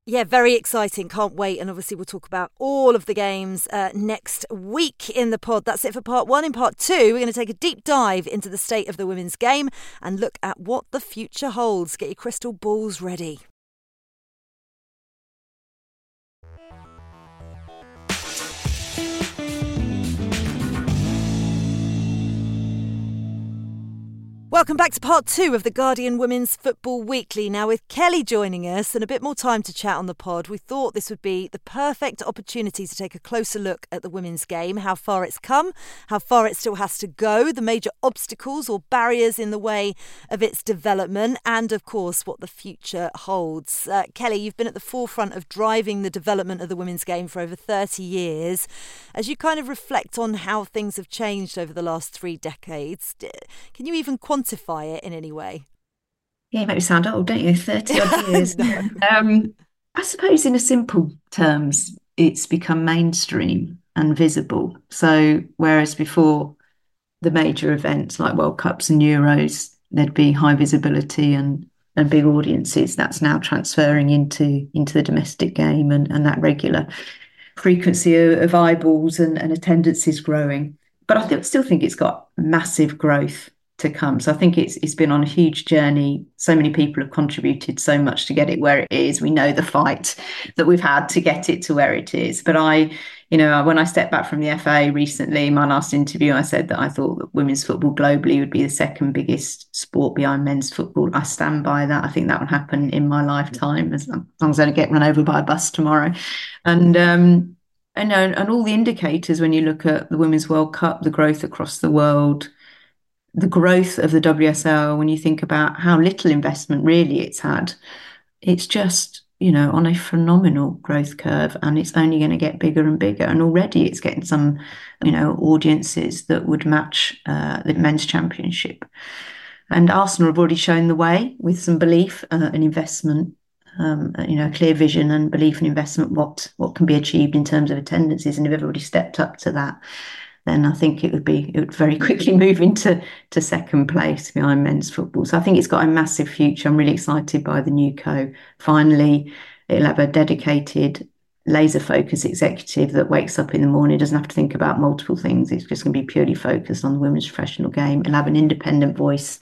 Yeah, very exciting. Can't wait. And obviously, we'll talk about all of the games uh, next week in the pod. That's it for part one. In part two, we're going to take a deep dive into the state of the women's game and look at what the future holds. Get your crystal balls ready. Welcome back to part two of the Guardian Women's Football Weekly. Now, with Kelly joining us and a bit more time to chat on the pod, we thought this would be the perfect opportunity to take a closer look at the women's game, how far it's come, how far it still has to go, the major obstacles or barriers in the way of its development, and of course, what the future holds. Uh, Kelly, you've been at the forefront of driving the development of the women's game for over 30 years. As you kind of reflect on how things have changed over the last three decades, can you even quantify? Quantify it in any way? Yeah, you make me sound old, don't you? 30 odd years. um, I suppose, in a simple terms, it's become mainstream and visible. So, whereas before the major events like World Cups and Euros, there'd be high visibility and and big audiences. That's now transferring into into the domestic game, and, and that regular frequency of, of eyeballs and, and attendance is growing. But I th- still think it's got massive growth to come. So I think it's it's been on a huge journey. So many people have contributed so much to get it where it is. We know the fight that we've had to get it to where it is. But I, you know, when I stepped back from the FA recently, my last interview, I said that I thought that women's football globally would be the second biggest sport behind men's football. I stand by that. I think that will happen in my lifetime as long as I don't get run over by a bus tomorrow. And um and, and all the indicators when you look at the Women's World Cup, the growth across the world, the growth of the WSL, when you think about how little investment really it's had, it's just, you know, on a phenomenal growth curve and it's only going to get bigger and bigger. And already it's getting some, you know, audiences that would match uh, the men's championship. And Arsenal have already shown the way with some belief uh, and investment. Um, you know, clear vision and belief and investment, what what can be achieved in terms of attendances, and if everybody stepped up to that, then I think it would be it would very quickly move into to second place behind men's football. So I think it's got a massive future. I'm really excited by the new co. Finally, it'll have a dedicated laser focused executive that wakes up in the morning doesn't have to think about multiple things it's just going to be purely focused on the women's professional game and have an independent voice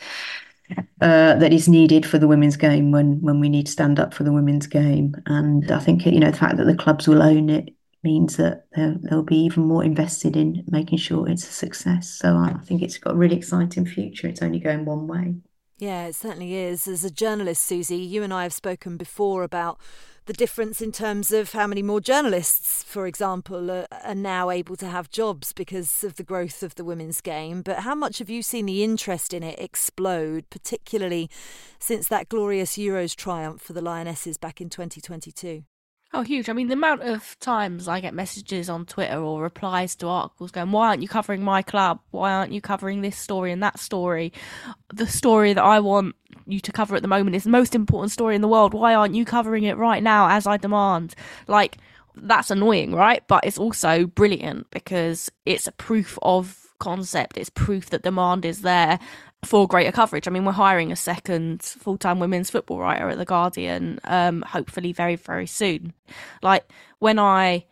uh, that is needed for the women's game when when we need to stand up for the women's game and i think you know the fact that the clubs will own it means that they'll be even more invested in making sure it's a success. So I think it's got a really exciting future. It's only going one way. Yeah, it certainly is. As a journalist, Susie, you and I have spoken before about the difference in terms of how many more journalists, for example, are, are, now able to have jobs because of the growth of the women's game. But how much have you seen the interest in it explode, particularly since that glorious Euros triumph for the Lionesses back in 2022? Oh, huge. I mean, the amount of times I get messages on Twitter or replies to articles going, Why aren't you covering my club? Why aren't you covering this story and that story? The story that I want you to cover at the moment is the most important story in the world. Why aren't you covering it right now as I demand? Like, that's annoying, right? But it's also brilliant because it's a proof of concept. It's proof that demand is there for greater coverage. I mean, we're hiring a second full time women's football writer at The Guardian, um, hopefully very, very soon. Like, when I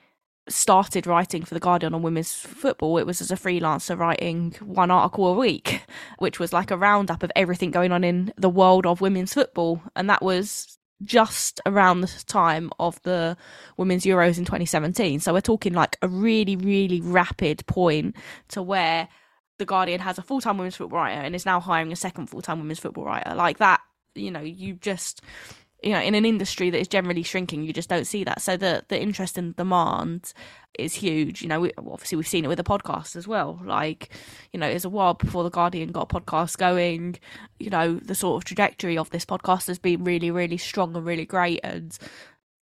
started writing for The Guardian on women's football, it was as a freelancer writing one article a week, which was like a roundup of everything going on in the world of women's football. And that was just around the time of the women's Euros in 2017. So we're talking like a really, really rapid point to where the Guardian has a full time women's football writer and is now hiring a second full time women's football writer. Like that, you know, you just you know, in an industry that is generally shrinking, you just don't see that. So the the interest and demand is huge. You know, we, obviously we've seen it with the podcast as well. Like, you know, it's a while before the Guardian got a podcast going. You know, the sort of trajectory of this podcast has been really, really strong and really great. And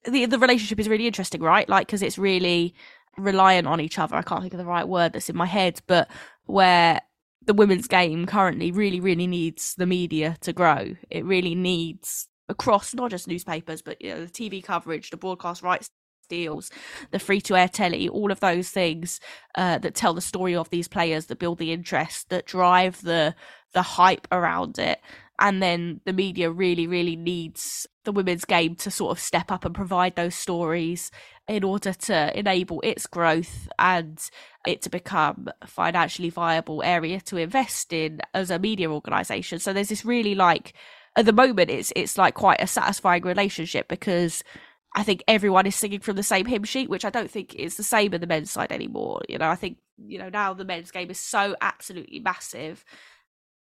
the the relationship is really interesting, right? Like because it's really reliant on each other. I can't think of the right word that's in my head, but where the women's game currently really, really needs the media to grow. It really needs across not just newspapers, but you know, the TV coverage, the broadcast rights deals, the free to air telly, all of those things uh, that tell the story of these players, that build the interest, that drive the the hype around it. And then the media really, really needs the women's game to sort of step up and provide those stories in order to enable its growth and it to become a financially viable area to invest in as a media organization. So there's this really like at the moment it's it's like quite a satisfying relationship because I think everyone is singing from the same hymn sheet, which I don't think is the same in the men's side anymore. You know, I think, you know, now the men's game is so absolutely massive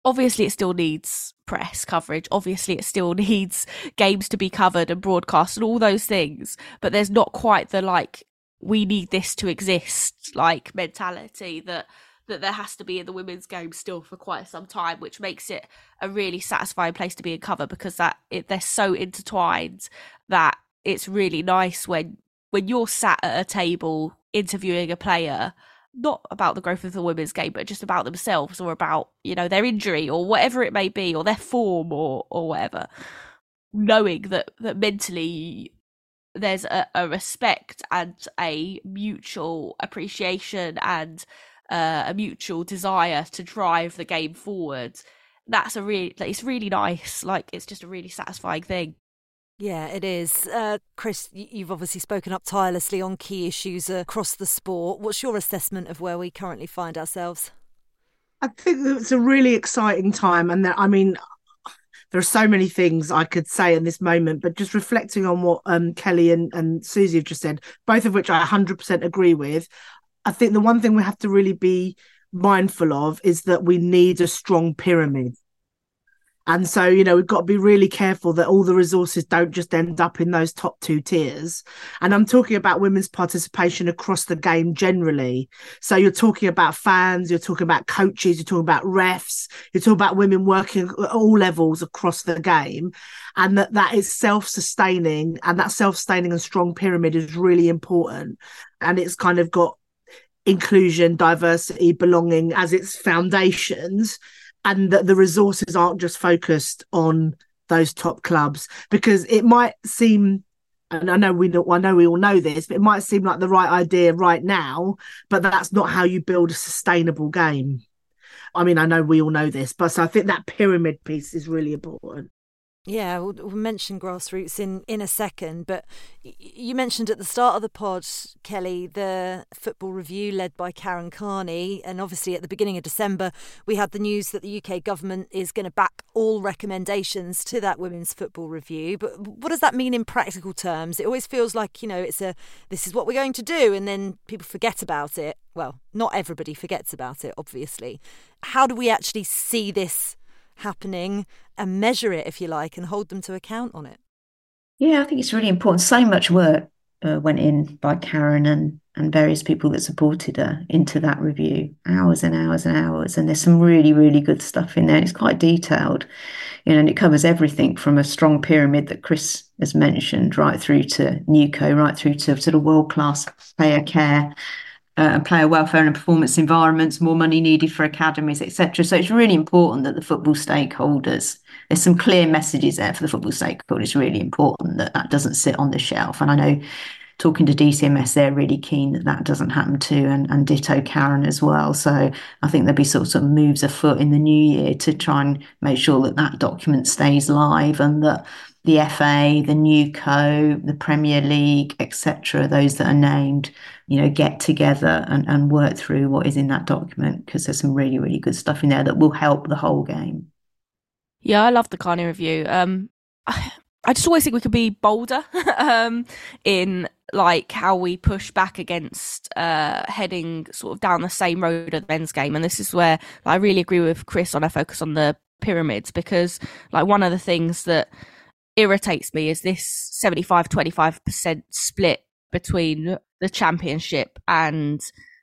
obviously it still needs press coverage. Obviously it still needs games to be covered and broadcast and all those things. But there's not quite the like we need this to exist like mentality that that there has to be in the women's game still for quite some time which makes it a really satisfying place to be in cover because that it, they're so intertwined that it's really nice when when you're sat at a table interviewing a player not about the growth of the women's game, but just about themselves or about, you know, their injury or whatever it may be, or their form or or whatever. Knowing that that mentally there's a, a respect and a mutual appreciation and uh, a mutual desire to drive the game forward. That's a really, it's really nice. Like it's just a really satisfying thing. Yeah, it is. Uh, Chris, you've obviously spoken up tirelessly on key issues across the sport. What's your assessment of where we currently find ourselves? I think it's a really exciting time. And that, I mean, there are so many things I could say in this moment, but just reflecting on what um, Kelly and, and Susie have just said, both of which I 100% agree with, I think the one thing we have to really be mindful of is that we need a strong pyramid. And so, you know, we've got to be really careful that all the resources don't just end up in those top two tiers. And I'm talking about women's participation across the game generally. So you're talking about fans, you're talking about coaches, you're talking about refs, you're talking about women working at all levels across the game. And that that is self-sustaining and that self-sustaining and strong pyramid is really important. And it's kind of got inclusion, diversity, belonging as its foundations and that the resources aren't just focused on those top clubs because it might seem and I know we know, I know we all know this, but it might seem like the right idea right now, but that's not how you build a sustainable game. I mean, I know we all know this, but so I think that pyramid piece is really important. Yeah, we'll, we'll, mention grassroots in, in a second, but you mentioned at the start of the pod, Kelly, the football review led by Karen Carney. And obviously, at the beginning of December, we had the news that the UK government is going to back all recommendations to that women's football review. But what does that mean in practical terms? It always feels like, you know, it's a this is what we're going to do, and then people forget about it. Well, not everybody forgets about it, obviously. How do we actually see this happening and measure it, if you like, and hold them to account on it? Yeah, I think it's really important. So much work uh, went in by Karen and and various people that supported her into that review hours and hours and hours and there's some really really good stuff in there it's quite detailed you know and it covers everything from a strong pyramid that chris has mentioned right through to NewCo right through to sort of world class player care uh, player welfare and performance environments, more money needed for academies, etc. So it's really important that the football stakeholders, there's some clear messages there for the football stakeholders. It's really important that that doesn't sit on the shelf. And I know talking to DCMS, they're really keen that that doesn't happen too, and, and ditto Karen as well. So I think there'll be sort of moves afoot in the new year to try and make sure that that document stays live and that the FA, the NewCo, the Premier League, etc., those that are named, you know, get together and, and work through what is in that document because there's some really, really good stuff in there that will help the whole game. Yeah, I love the Carney review. Um, I, I just always think we could be bolder um, in like how we push back against uh, heading sort of down the same road of the men's game, and this is where I really agree with Chris on a focus on the pyramids because like one of the things that irritates me is this 75 25% split between the championship and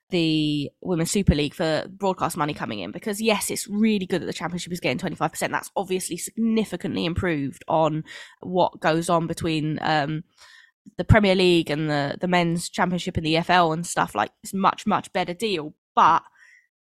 the women's super league for broadcast money coming in because yes it's really good that the championship is getting 25% that's obviously significantly improved on what goes on between um, the Premier League and the the men's championship in the EFL and stuff like it's much much better deal. But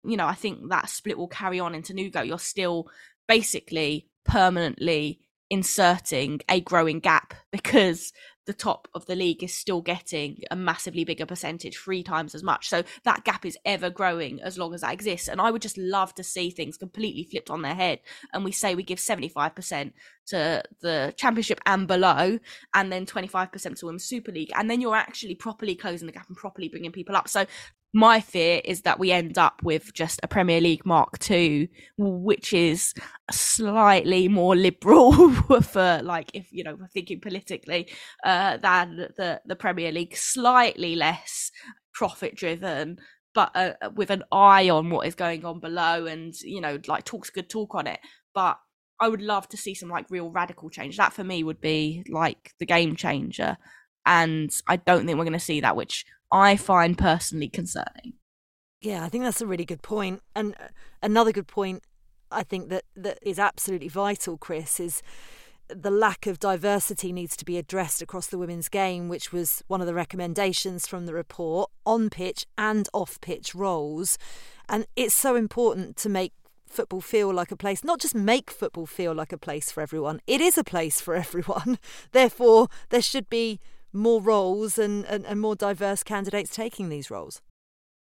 you know, I think that split will carry on into NewCo. You're still basically permanently inserting a growing gap because the top of the league is still getting a massively bigger percentage, three times as much. So that gap is ever growing as long as that exists. And I would just love to see things completely flipped on their head. And we say we give 75% to the championship and below, and then 25% to Women's Super League. And then you're actually properly closing the gap and properly bringing people up. So my fear is that we end up with just a Premier League Mark II, which is slightly more liberal for like if you know we're thinking politically uh, than the the Premier League, slightly less profit driven, but uh, with an eye on what is going on below, and you know like talks good talk on it, but. I would love to see some like real radical change. That for me would be like the game changer. And I don't think we're going to see that, which I find personally concerning. Yeah, I think that's a really good point. And uh, another good point I think that, that is absolutely vital, Chris, is the lack of diversity needs to be addressed across the women's game, which was one of the recommendations from the report on pitch and off pitch roles. And it's so important to make football feel like a place, not just make football feel like a place for everyone. It is a place for everyone. Therefore, there should be more roles and, and, and more diverse candidates taking these roles.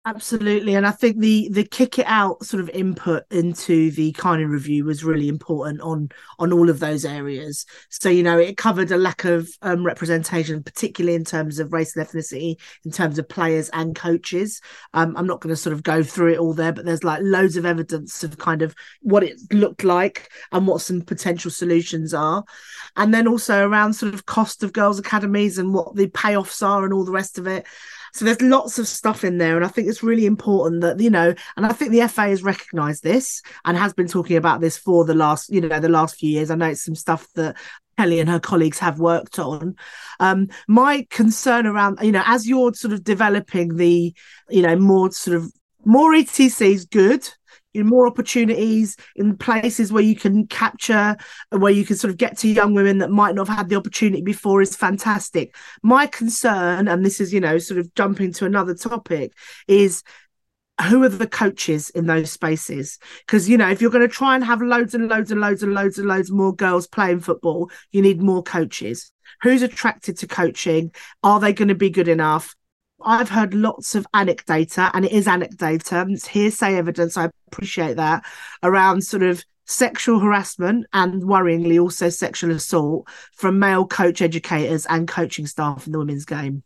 Absolutely, and I think the the kick it out sort of input into the Carney review was really important on on all of those areas. So you know, it covered a lack of um, representation, particularly in terms of race and ethnicity, in terms of players and coaches. Um, I'm not going to sort of go through it all there, but there's like loads of evidence of kind of what it looked like and what some potential solutions are, and then also around sort of cost of girls' academies and what the payoffs are and all the rest of it. So there's lots of stuff in there. And I think it's really important that, you know, and I think the FA has recognised this and has been talking about this for the last, you know, the last few years. I know it's some stuff that Kelly and her colleagues have worked on. Um, my concern around, you know, as you're sort of developing the, you know, more sort of more ETC is good in more opportunities in places where you can capture uh, where you can sort of get to young women that might not have had the opportunity before is fantastic my concern and this is you know sort of jumping to another topic is who are the coaches in those spaces? Because you know, if you're going to try and have loads and loads and loads and loads and loads more girls playing football, you need more coaches. Who's attracted to coaching? Are they going to be good enough? I've heard lots of anecdata, and it is anecdata, it's hearsay evidence. I appreciate that around sort of sexual harassment and worryingly also sexual assault from male coach educators and coaching staff in the women's game.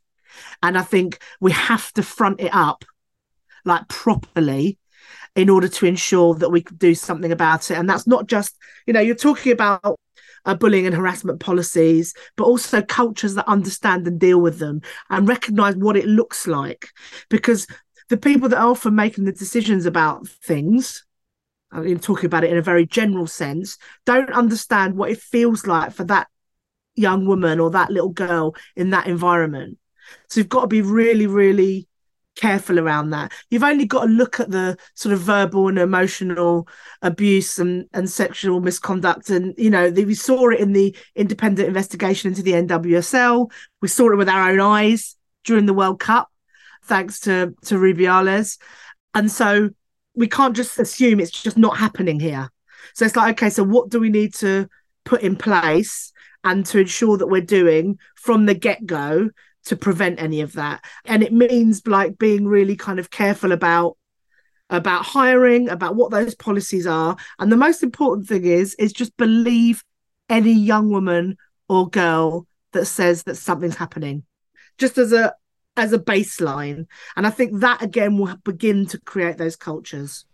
And I think we have to front it up like properly in order to ensure that we do something about it. And that's not just, you know, you're talking about uh, bullying and harassment policies, but also cultures that understand and deal with them and recognize what it looks like. Because the people that are often making the decisions about things, I mean, talking about it in a very general sense, don't understand what it feels like for that young woman or that little girl in that environment. So you've got to be really, really careful around that. You've only got to look at the sort of verbal and emotional abuse and, and sexual misconduct. And, you know, the, we saw it in the independent investigation into the NWSL. We saw it with our own eyes during the World Cup, thanks to, to Rubiales. And so we can't just assume it's just not happening here. So it's like, okay, so what do we need to put in place and to ensure that we're doing from the get go to prevent any of that. And it means like being really kind of careful about about hiring about what those policies are. And the most important thing is is just believe any young woman or girl that says that something's happening. Just as a as a baseline. And i think that again will begin to create those cultures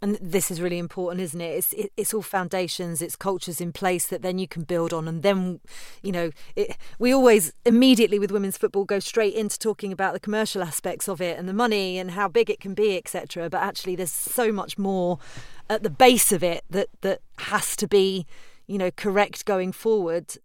and this is really important, isn't it? It's it, it's all foundations, it's cultures in place that then you can build on, and then, you know, it, we always immediately with women's football go straight into talking about the commercial aspects of it and the money and how big it can be, etc. But actually, there's so much more at the base of it that that has to be, you know, correct going forward.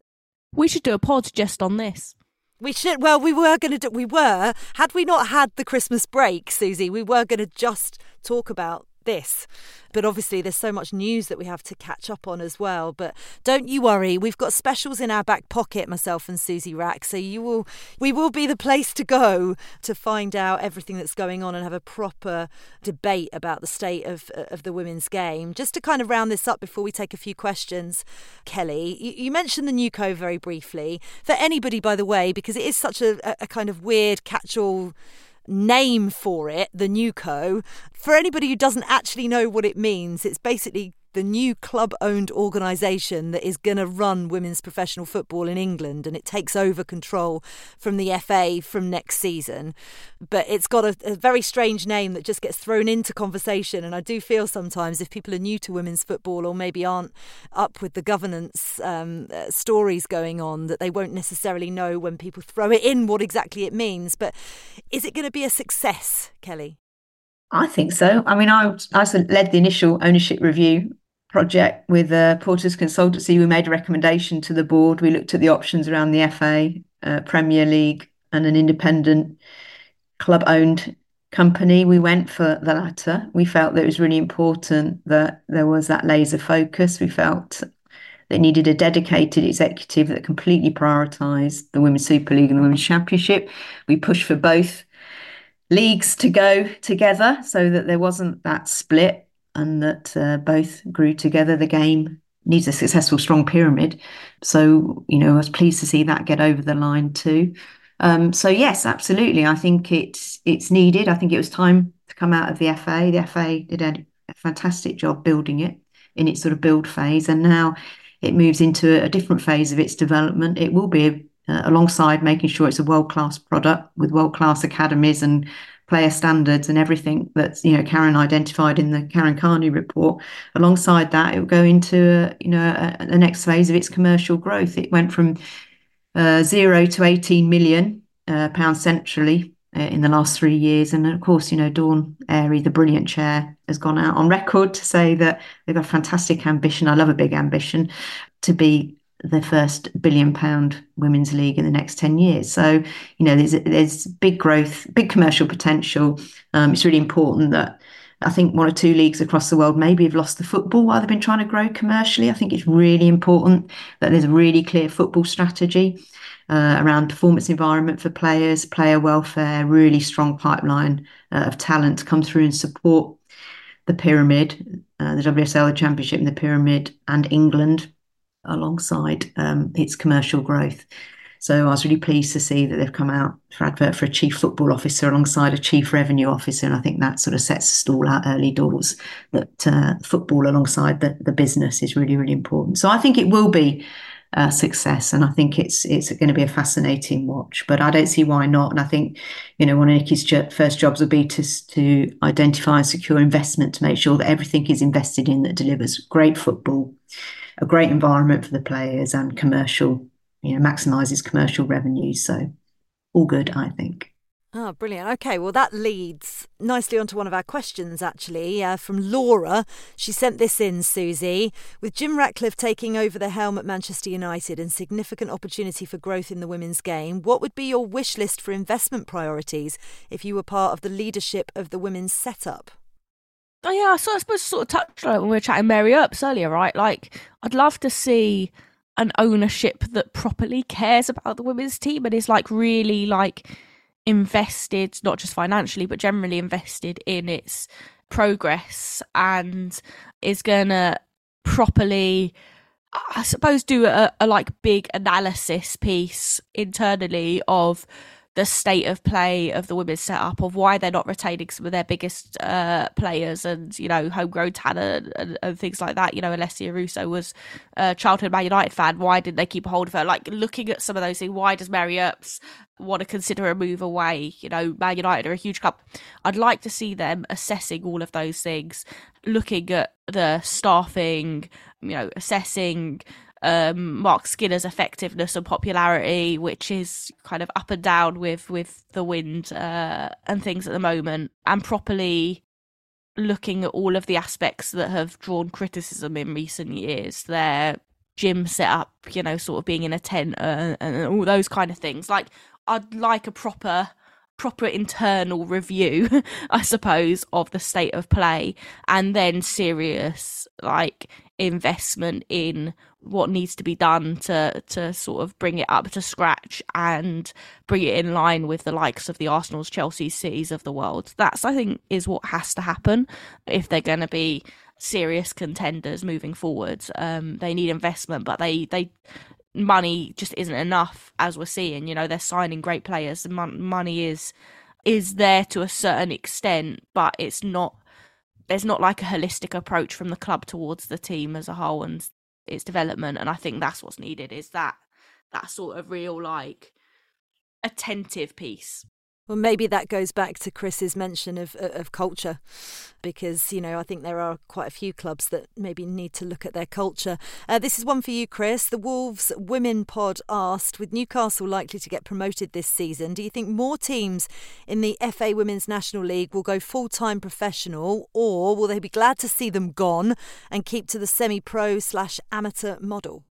We should do a pod just on this. We should. Well, we were going to do. We were. Had we not had the Christmas break, Susie, we were going to just talk about this. But obviously, there's so much news that we have to catch up on as well. But don't you worry, we've got specials in our back pocket, myself and Susie Wrack. So you will, we will be the place to go to find out everything that's going on and have a proper debate about the state of of the women's game. Just to kind of round this up before we take a few questions, Kelly, you, mentioned the new co very briefly. For anybody, by the way, because it is such a, a kind of weird catch-all name for it, the NewCo. For anybody who doesn't actually know what it means, it's basically the new club owned organisation that is going to run women's professional football in England and it takes over control from the FA from next season. But it's got a, a, very strange name that just gets thrown into conversation. And I do feel sometimes if people are new to women's football or maybe aren't up with the governance um, uh, stories going on, that they won't necessarily know when people throw it in what exactly it means. But is it going to be a success, Kelly? I think so. I mean, I, I led the initial ownership review project with uh, Portas Consultancy. We made a recommendation to the board. We looked at the options around the FA, uh, Premier League, and an independent club owned company. We went for the latter. We felt that it was really important that there was that laser focus. We felt they needed a dedicated executive that completely prioritised the Women's Super League and the Women's Championship. We pushed for both leagues to go together so that there wasn't that split and that uh, both grew together. The game needs a successful, strong pyramid. So, you know, I was pleased to see that get over the line too. Um, so yes, absolutely. I think it's it's needed. I think it was time to come out of the FA. The FA did a, a fantastic job building it in its sort of build phase, and now it moves into a different phase of its development. It will be uh, alongside making sure it's a world class product with world class academies and player standards and everything that you know Karen identified in the Karen Carney report. Alongside that, it will go into you know the next phase of its commercial growth. It went from uh, zero to 18 million uh, pounds centrally uh, in the last three years, and of course, you know Dawn Airey, the brilliant chair, has gone out on record to say that they've got fantastic ambition. I love a big ambition to be the first billion pound women's league in the next 10 years. So, you know, there's, there's big growth, big commercial potential. Um, it's really important that I think one or two leagues across the world maybe have lost the football while they've been trying to grow commercially. I think it's really important that there's a really clear football strategy uh, around performance environment for players, player welfare, really strong pipeline uh, of talent to come through and support the pyramid, uh, the WSL, the Championship, and the pyramid, and England alongside um, its commercial growth. So I was really pleased to see that they've come out for advert for a chief football officer alongside a chief revenue officer, and I think that sort of sets the stall out early doors. That uh, football alongside the, business is really really important. So I think it will be a success, and I think it's it's going to be a fascinating watch. But I don't see why not. And I think you know one of Nikki's first jobs will be to to identify and secure investment to make sure that everything is invested in that delivers great football a great environment for the players and commercial, you know, maximizes commercial revenues. So all good, I think. Oh, brilliant. Okay, well, that leads nicely onto one of our questions, actually, uh, from Laura. She sent this in, Susie. With Jim Ratcliffe taking over the helm at Manchester United and significant opportunity for growth in the women's game, what would be your wish list for investment priorities if you were part of the leadership of the women's setup? Oh yeah, so I suppose sort of touched on it when we were chatting Mary Earps earlier, right? Like, I'd love to see an ownership that properly cares about the women's team and is like really like invested, not just financially, but generally invested in its progress and is gonna properly I suppose do a, a like big analysis piece internally of the state of play of the women's setup, of why they're not retaining some of their biggest uh, players and, you know, homegrown talent and, and, things like that. You know, Alessia Russo was a childhood Man United fan. Why didn't they keep a hold of her? Like, looking at some of those things, why does Mary Earps want to consider a move away? You know, Man United are a huge club. I'd like to see them assessing all of those things, looking at the staffing, you know, assessing um, Marc Skinner's effectiveness and popularity, which is kind of up and down with with the wind uh, and things at the moment, and properly looking at all of the aspects that have drawn criticism in recent years. Their gym setup, you know, sort of being in a tent uh, and all those kind of things. Like, I'd like a proper proper internal review, I suppose, of the state of play, and then serious like investment in what needs to be done to to sort of bring it up to scratch and bring it in line with the likes of the Arsenal's, Chelsea's, Cities of the world. That's I think is what has to happen if they're going to be serious contenders moving forward. Um, they need investment, but they they money just isn't enough as we're seeing you know they're signing great players. Mon- money is is there to a certain extent but it's not there's not like a holistic approach from the club towards the team as a whole and its development. And i think that's what's needed is that that sort of real like attentive piece well, maybe that goes back to Chris's mention of of culture, because you know I think there are quite a few clubs that maybe need to look at their culture. Uh, this is one for you, Chris. The Wolves Women Pod asked, with Newcastle likely to get promoted this season, do you think more teams in the FA Women's National League will go full time professional, or will they be glad to see them gone and keep to the semi pro slash amateur model?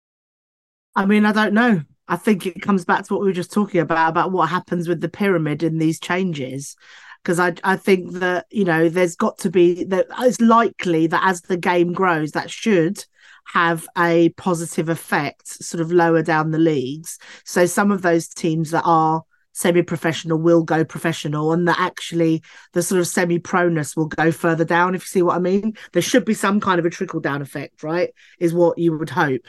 I mean, I don't know. I think it comes back to what we were just talking about about what happens with the pyramid in these changes. Because I, I think that you know there's got to be that it's likely that as the game grows, that should have a positive effect, sort of lower down the leagues. So some of those teams that are semi-professional will go professional and that actually the sort of semi-proness will go further down if you see what i mean there should be some kind of a trickle down effect right is what you would hope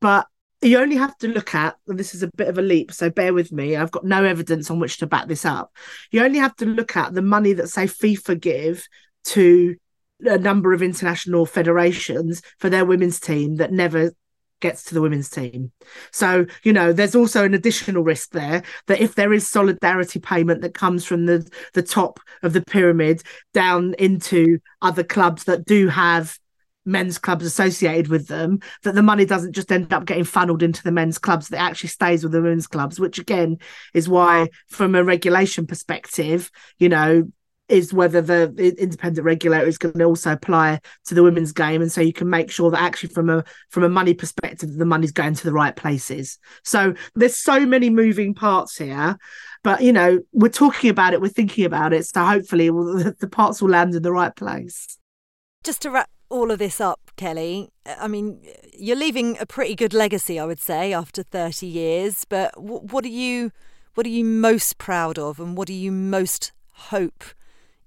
but you only have to look at, this is a bit of a leap, so bear with me. I've got no evidence on which to back this up. You only have to look at the money that, say, FIFA give to a number of international federations for their women's team that never gets to the women's team. So, you know, there's also an additional risk there that if there is solidarity payment that comes from the the top of the pyramid down into other clubs that do have men's clubs associated with them that the money doesn't just end up getting funneled into the men's clubs that actually stays with the women's clubs which again is why from a regulation perspective you know is whether the independent regulator is going to also apply to the women's game. And so you can make sure that actually from a from a money perspective the money's going to the right places. So there's so many moving parts here but you know we're talking about it we're thinking about it so hopefully the parts will land in the right place. Just to wrap all of this up, Kelly, I mean, you're leaving a pretty good legacy, I would say, after 30 years. But what are you, what are you most proud of, and what do you most hope,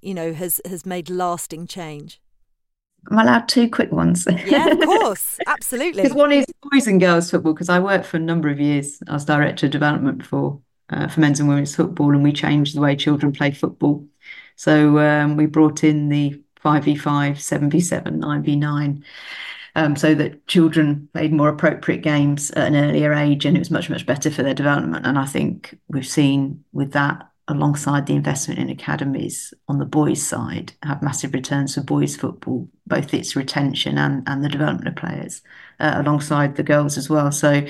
you know, has has made lasting change? I'm allowed two quick ones. Yeah, of course, absolutely. Because one is boys and girls football. Because I worked for a number of years as director of development for uh, for men's and women's football, and we changed the way children play football. So um, we brought in the 5v5, 7v7, 9v9, um, so that children played more appropriate games at an earlier age and it was much, much better for their development. And I think we've seen with that, alongside the investment in academies on the boys' side, have massive returns for boys' football, both its retention and, and the development of players, uh, alongside the girls as well. So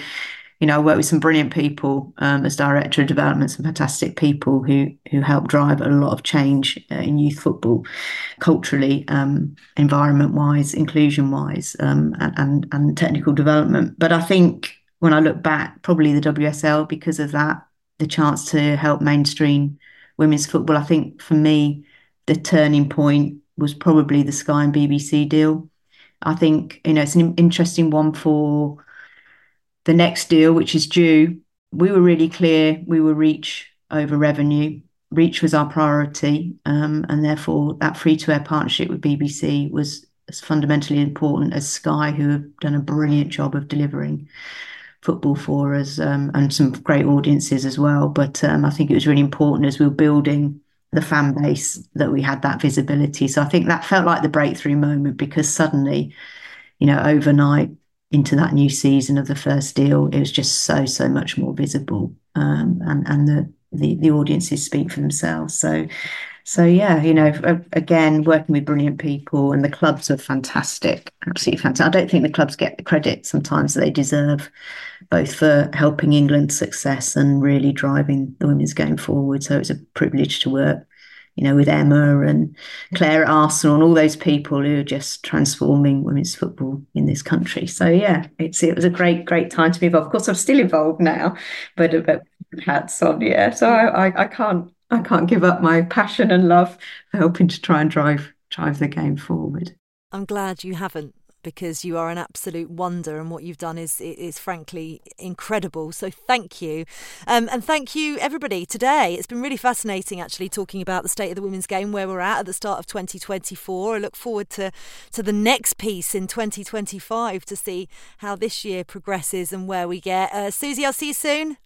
you know, I work with some brilliant people um, as director of development, some fantastic people who who help drive a lot of change uh, in youth football, culturally, um, environment wise, inclusion wise, um, and, and and technical development. But I think when I look back, probably the WSL because of that, the chance to help mainstream women's football. I think for me, the turning point was probably the Sky and BBC deal. I think you know it's an interesting one for the next deal, which is due, we were really clear we were reach over revenue. Reach was our priority, um, and therefore that free to air partnership with BBC was as fundamentally important as Sky, who have done a brilliant job of delivering football for us um, and some great audiences as well. But um, I think it was really important as we were building the fan base that we had that visibility. So I think that felt like the breakthrough moment because suddenly, you know, overnight into that new season of the first deal, it was just so so much more visible, um, and and the, the the audiences speak for themselves. So so yeah, you know, again, working with brilliant people, and the clubs were fantastic, absolutely fantastic. I don't think the clubs get the credit sometimes that they deserve, both for helping England's success and really driving the women's game forward. So it's a privilege to work you know, with Emma and Claire at Arsenal and all those people who are just transforming women's football in this country. So yeah, it's it was a great, great time to be involved. Of course, I'm still involved now, but but hats on, yeah. So I, I, can't I can't give up my passion and love for helping to try and drive drive the game forward. I'm glad you haven't because you are an absolute wonder and what you've done is is frankly incredible. So thank you, um, and thank you everybody today. It's been really fascinating actually talking about the state of the women's game where we're at at the start of 2024. I look forward to to the next piece in 2025 to see how this year progresses and where we get. Uh, Susie, I'll see you soon.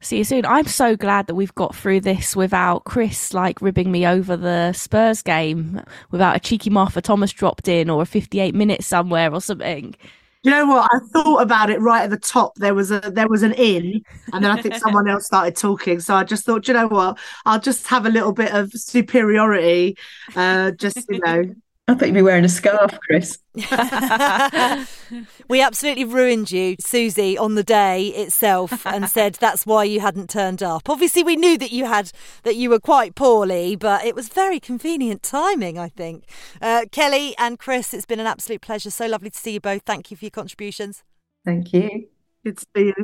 See you soon. I'm so glad that we've got through this without Chris like ribbing me over the Spurs game, without a cheeky Martha Thomas dropped in or a 58 minutes somewhere or something. You know what? I thought about it right at the top. There was a there was an in, and then I think someone else started talking. So I just thought, you know what? I'll just have a little bit of superiority. Uh, just you know, I thought you'd be wearing a scarf, Chris. we absolutely ruined you, Susie, on the day itself and said that's why you hadn't turned up. Obviously, we knew that you had that you were quite poorly, but it was very convenient timing, I think. Uh, Kelly and Chris, it's been an absolute pleasure. So lovely to see you both. Thank you for your contributions. Thank you. Good to see you.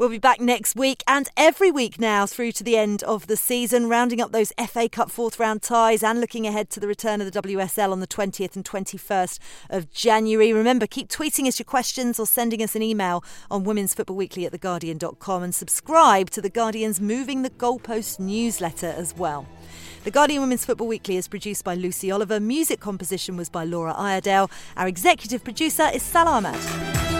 We'll be back next week and every week now through to the end of the season, rounding up those FA Cup fourth round ties and looking ahead to the return of the WSL on the 20th and 21st of January. Remember, keep tweeting us your questions or sending us an email on Women's Football Weekly at theguardian.com and subscribe to The Guardian's Moving the Goalpost newsletter as well. The Guardian Women's Football Weekly is produced by Lucy Oliver. Music composition was by Laura Iredale. Our executive producer is Sal Ahmed.